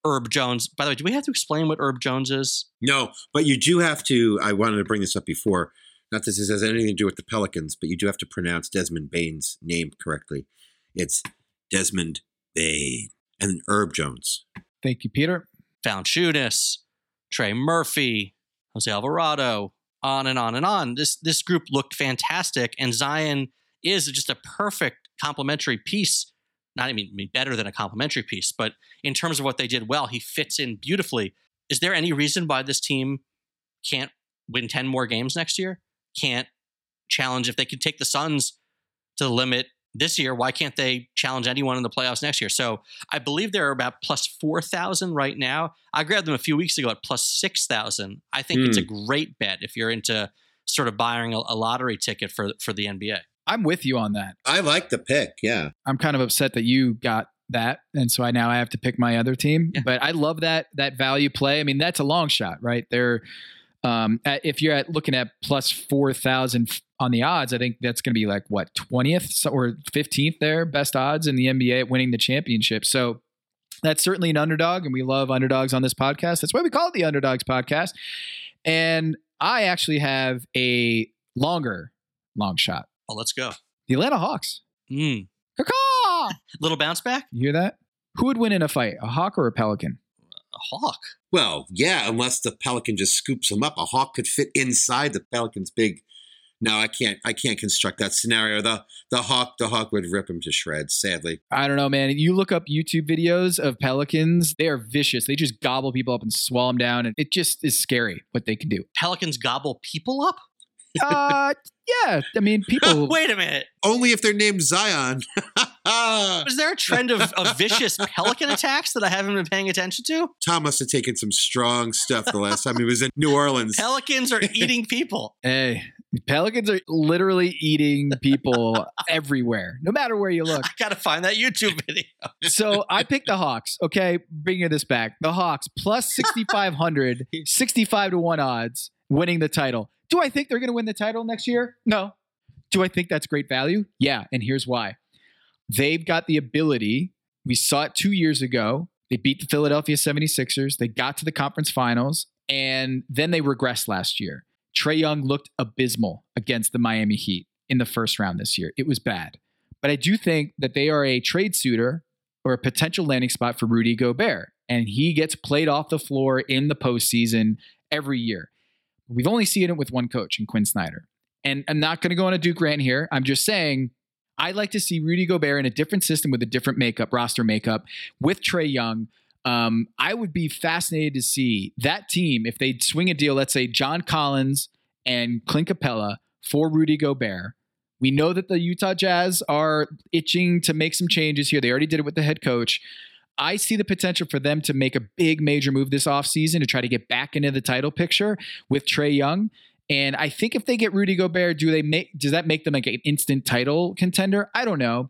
Herb Jones. By the way, do we have to explain what Herb Jones is? No, but you do have to. I wanted to bring this up before. Not that this has anything to do with the Pelicans, but you do have to pronounce Desmond Bane's name correctly. It's Desmond Bane and Herb Jones. Thank you, Peter. Found Valanciunas, Trey Murphy, Jose Alvarado, on and on and on. This this group looked fantastic, and Zion is just a perfect complementary piece. Not even better than a complementary piece, but in terms of what they did well, he fits in beautifully. Is there any reason why this team can't win ten more games next year? Can't challenge if they could take the Suns to the limit this year, why can't they challenge anyone in the playoffs next year? So I believe they're about plus 4,000 right now. I grabbed them a few weeks ago at plus 6,000. I think mm. it's a great bet if you're into sort of buying a, a lottery ticket for, for the NBA. I'm with you on that. I like the pick. Yeah. I'm kind of upset that you got that and so I now I have to pick my other team. Yeah. But I love that that value play. I mean, that's a long shot, right? They're um, if you're at looking at plus 4,000 on the odds, I think that's going to be like what 20th or 15th there, best odds in the NBA at winning the championship. So that's certainly an underdog, and we love underdogs on this podcast. That's why we call it the Underdogs Podcast. And I actually have a longer long shot. Oh, let's go. The Atlanta Hawks. Mm. Little bounce back. You hear that? Who would win in a fight, a hawk or a pelican? A hawk. Well, yeah, unless the pelican just scoops him up. A hawk could fit inside the pelican's big no, I can't. I can't construct that scenario. The the hawk, the hawk would rip him to shreds. Sadly, I don't know, man. You look up YouTube videos of pelicans; they are vicious. They just gobble people up and swallow them down, and it just is scary what they can do. Pelicans gobble people up. Uh, yeah. I mean, people. Wait a minute. Only if they're named Zion. Is there a trend of, of vicious pelican attacks that I haven't been paying attention to? Tom must have taken some strong stuff the last time he was in New Orleans. Pelicans are eating people. Hey, Pelicans are literally eating people everywhere, no matter where you look. I gotta find that YouTube video. so I picked the Hawks. Okay, bringing this back. The Hawks plus 6,500, 65 to 1 odds, winning the title. Do I think they're going to win the title next year? No. Do I think that's great value? Yeah, and here's why. They've got the ability. We saw it two years ago. They beat the Philadelphia 76ers. They got to the conference finals, and then they regressed last year. Trae Young looked abysmal against the Miami Heat in the first round this year. It was bad. But I do think that they are a trade suitor or a potential landing spot for Rudy Gobert. And he gets played off the floor in the postseason every year. We've only seen it with one coach in Quin Snyder. And I'm not going to go on a Duke rant here. I'm just saying I'd like to see Rudy Gobert in a different system with a different makeup, roster makeup, with Trae Young. Um, I would be fascinated to see that team if they swing a deal. Let's say John Collins and Clint Capela for Rudy Gobert. We know that the Utah Jazz are itching to make some changes here. They already did it with the head coach. I see the potential for them to make a big major move this offseason to try to get back into the title picture with Trae Young. And I think if they get Rudy Gobert, do they make does that make them like an instant title contender? I don't know.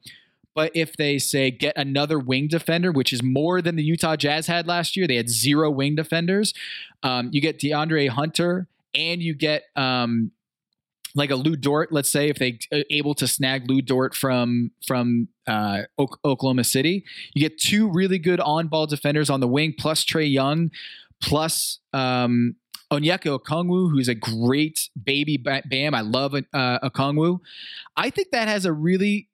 But if they say get another wing defender, which is more than the Utah Jazz had last year, they had zero wing defenders. Um, you get DeAndre Hunter and you get um, like a Lu Dort, let's say, if they uh, able to snag Lu Dort from from uh, Oklahoma City, you get two really good on ball defenders on the wing, plus Trae Young, plus um, Onyeka Okongwu, who's a great baby bam. I love uh, Okongwu. I think that has a really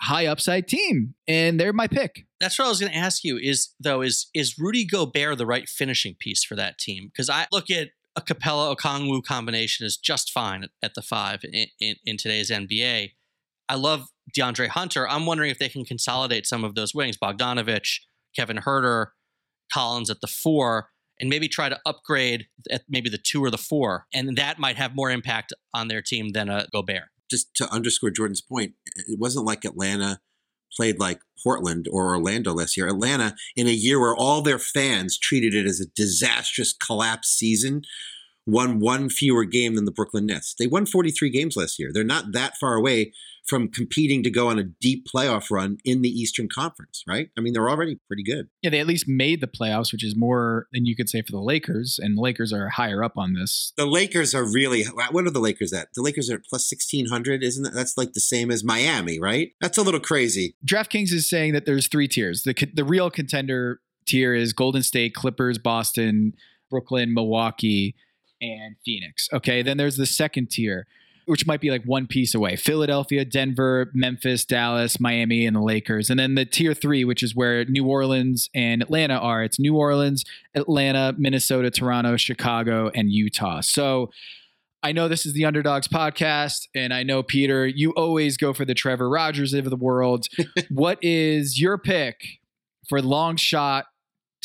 high upside team, and they're my pick. That's what I was going to ask you. Is though is is Rudy Gobert the right finishing piece for that team? Because I look at a Capela Okongwu combination is just fine at, the five in, in, in, today's NBA. I love DeAndre Hunter. I'm wondering if they can consolidate some of those wings, Bogdanovich, Kevin Huerter, Collins at the four, and maybe try to upgrade at maybe the two or the four, and that might have more impact on their team than a Gobert. Just to underscore Jordan's point, it wasn't like Atlanta played like Portland or Orlando last year. Atlanta, in a year where all their fans treated it as a disastrous collapse season, won one fewer game than the Brooklyn Nets. They won 43 games last year. They're not that far away from competing to go on a deep playoff run in the Eastern Conference, right? I mean, they're already pretty good. Yeah, they at least made the playoffs, which is more than you could say for the Lakers, and the Lakers are higher up on this. The Lakers are really what are the Lakers at? The Lakers are at plus 1600, isn't that? That's like the same as Miami, right? That's a little crazy. DraftKings is saying that there's three tiers. The the real contender tier is Golden State, Clippers, Boston, Brooklyn, Milwaukee, and Phoenix. Okay, then there's the second tier which might be like one piece away Philadelphia, Denver, Memphis, Dallas, Miami, and the Lakers. And then the tier three, which is where New Orleans and Atlanta are. It's New Orleans, Atlanta, Minnesota, Toronto, Chicago, and Utah. So I know this is the Underdogs podcast, and I know, Peter, you always go for the Trevor Rogers of the world. what is your pick for long shot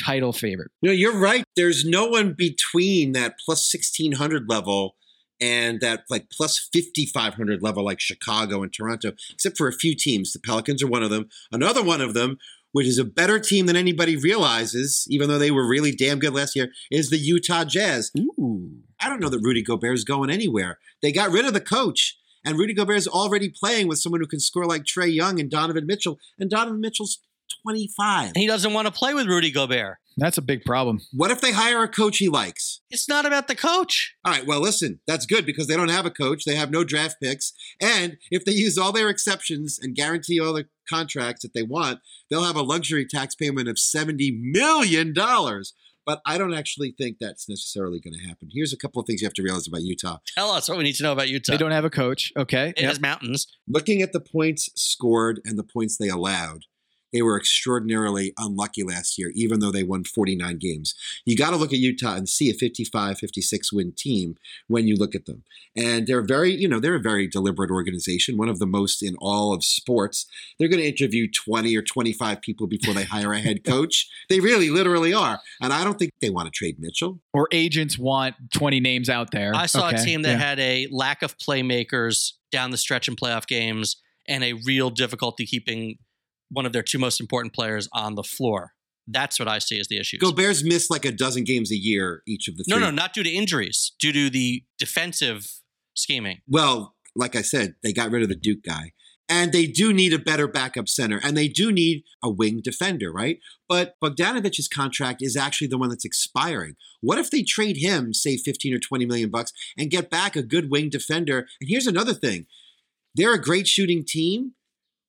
title favorite? No, you're right. There's no one between that plus 1600 level and that like plus 5500 level like Chicago and Toronto, except for a few teams. The Pelicans are one of them. Another one of them, which is a better team than anybody realizes, even though they were really damn good last year, is the Utah Jazz. Ooh. I don't know that Rudy Gobert is going anywhere. They got rid of the coach. And Rudy Gobert is already playing with someone who can score like Trae Young and Donovan Mitchell. And Donovan Mitchell's 25. He doesn't want to play with Rudy Gobert. That's a big problem. What if they hire a coach he likes? It's not about the coach. All right, well, listen, that's good because they don't have a coach. They have no draft picks. And if they use all their exceptions and guarantee all the contracts that they want, they'll have a luxury tax payment of $70 million. But I don't actually think that's necessarily going to happen. Here's a couple of things you have to realize about Utah. Tell us what we need to know about Utah. They don't have a coach. Okay. It yep. has mountains. Looking at the points scored and the points they allowed, they were extraordinarily unlucky last year, even though they won 49 games. You got to look at Utah and see a 55, 56 win team when you look at them. And they're very, you know, they're a very deliberate organization, one of the most in all of sports. They're going to interview 20 or 25 people before they hire a head coach. they really, literally are. And I don't think they want to trade Mitchell. Or agents want 20 names out there. I saw okay. a team that yeah. had a lack of playmakers down the stretch in playoff games and a real difficulty keeping one of their two most important players on the floor. That's what I see as the issue. Gobert's missed like a dozen games a year each of the three. No, no, not due to injuries, due to the defensive scheming. Well, like I said, they got rid of the Duke guy. And they do need a better backup center, and they do need a wing defender, right? But Bogdanovich's contract is actually the one that's expiring. What if they trade him, say 15 or 20 million bucks, and get back a good wing defender? And here's another thing they're a great shooting team,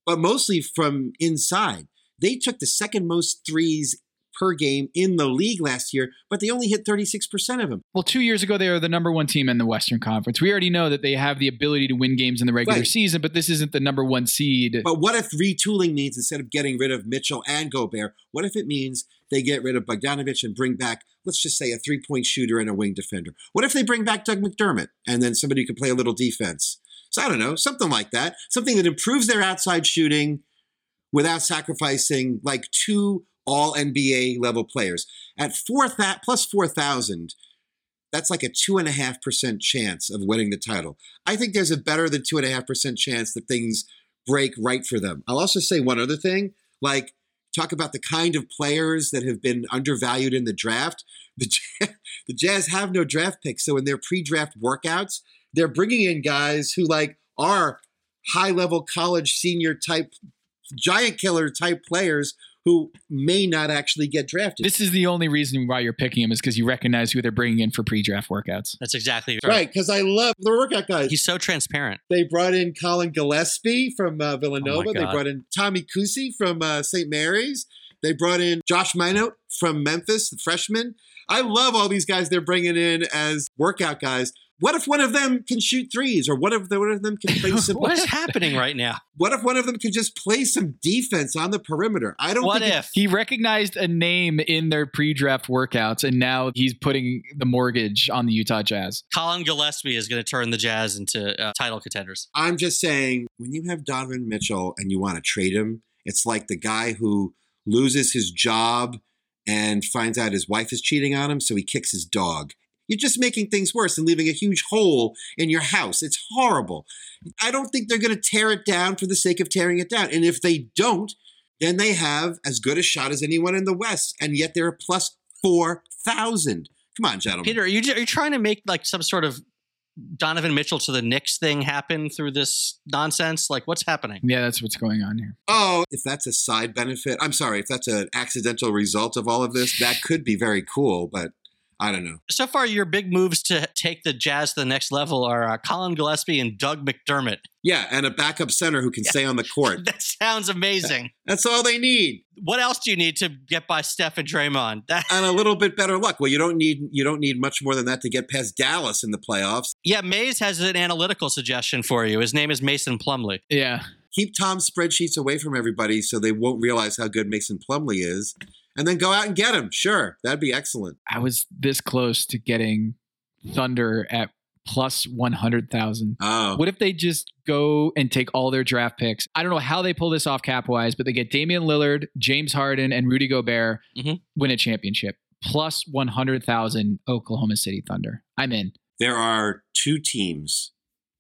but mostly from inside. They took the second most threes per game in the league last year, but they only hit 36% of them. Well, two years ago, they were the number one team in the Western Conference. We already know that they have the ability to win games in the regular right. season, but this isn't the number one seed. But what if retooling means instead of getting rid of Mitchell and Gobert, what if it means they get rid of Bogdanovich and bring back, let's just say, a three point shooter and a wing defender? What if they bring back Doug McDermott and then somebody who can play a little defense? So I don't know, something like that. Something that improves their outside shooting without sacrificing like two all NBA level players. At four th- plus 4,000, that's like a two and a half percent chance of winning the title. I think there's a better than two and a half percent chance that things break right for them. I'll also say one other thing like talk about the kind of players that have been undervalued in the draft. The, the Jazz have no draft picks, so in their pre-draft workouts, they're bringing in guys who like are high-level college senior type, giant killer type players who may not actually get drafted. This is the only reason why you're picking him is because you recognize who they're bringing in for pre-draft workouts. That's exactly right. Because I love the workout guys. He's so transparent. They brought in Colin Gillespie from uh, Villanova. Oh they brought in Tommy Kuhse from uh, St. Mary's. They brought in Josh Minott from Memphis, the freshman. I love all these guys they're bringing in as workout guys. What if one of them can shoot threes, or what if one of them can play some? What is happening right now? What if one of them can just play some defense on the perimeter? I don't. What think it- if? He recognized a name in their pre-draft workouts, and now he's putting the mortgage on the Utah Jazz. Colin Gillespie is going to turn the Jazz into uh, title contenders. I'm just saying, when you have Donovan Mitchell and you want to trade him, it's like the guy who loses his job and finds out his wife is cheating on him, so he kicks his dog. You're just making things worse and leaving a huge hole in your house. It's horrible. I don't think they're going to tear it down for the sake of tearing it down. And if they don't, then they have as good a shot as anyone in the West. And yet they're a plus 4,000. Come on, gentlemen. Peter, are you, are you trying to make like some sort of Donovan Mitchell to the Knicks thing happen through this nonsense? Like, what's happening? Yeah, that's what's going on here. Oh, if that's a side benefit, I'm sorry, if that's an accidental result of all of this, that could be very cool, but I don't know. So far, your big moves to take the Jazz to the next level are uh, Colin Gillespie and Doug McDermott. Yeah, and a backup center who can stay on the court. That sounds amazing. That's all they need. What else do you need to get by Steph and Draymond? And a little bit better luck. Well, you don't need you don't need much more than that to get past Dallas in the playoffs. yeah, Mays has an analytical suggestion for you. His name is Mason Plumlee. Yeah. Keep Tom's spreadsheets away from everybody so they won't realize how good Mason Plumlee is. And then go out and get him. Sure, that'd be excellent. I was this close to getting Thunder at plus 100,000. Oh. What if they just go and take all their draft picks? I don't know how they pull this off cap wise, but they get Damian Lillard, James Harden, and Rudy Gobert, Mhm. win a championship. Plus 100,000 Oklahoma City Thunder. I'm in. There are two teams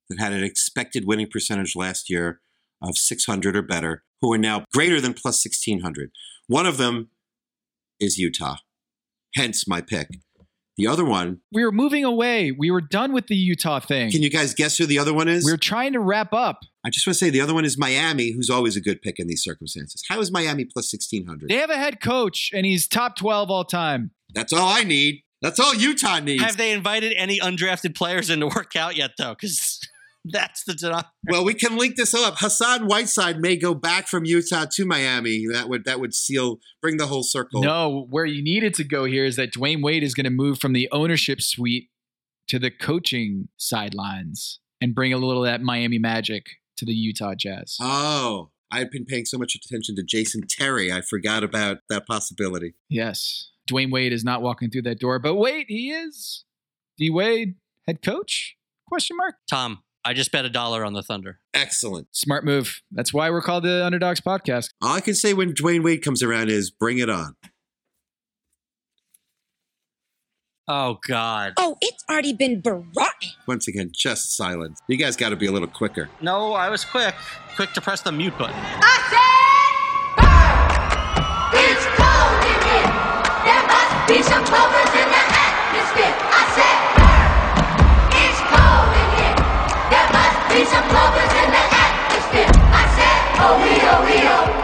that had an expected winning percentage last year of 600 or better who are now greater than plus 1600. One of them is Utah, hence my pick. The other one, We were moving away. We were done with the Utah thing. can you guys guess who the other one is? We are trying to wrap up. I just want to say the other one is Miami, who's always a good pick in these circumstances. How is Miami plus 1600? They have a head coach, and he's top 12 all time. That's all I need. That's all Utah needs. Have they invited any undrafted players in to work out yet, though? Because that's the deni- well, we can link this all up. Hassan Whiteside may go back from Utah to Miami. That would that would seal bring the whole circle. No, where you needed to go here is that Dwyane Wade is going to move from the ownership suite to the coaching sidelines and bring a little of that Miami magic to the Utah Jazz. Oh, I've been paying so much attention to Jason Terry. I forgot about that possibility. yes. Dwyane Wade is not walking through that door, but wait, he is. D Wade, head coach? Question mark. Tom, I just bet a dollar on the Thunder. Excellent. Smart move. That's why we're called the Underdogs Podcast. All I can say when Dwyane Wade comes around is bring it on. Oh God. Oh, it's already been rotten. Once again, just silence. You guys got to be a little quicker. No, I was quick. Quick to press the mute button. It's cold in here. There must be some bubbles Be some bubbles in the atmosphere. I said, oh we oh we oh.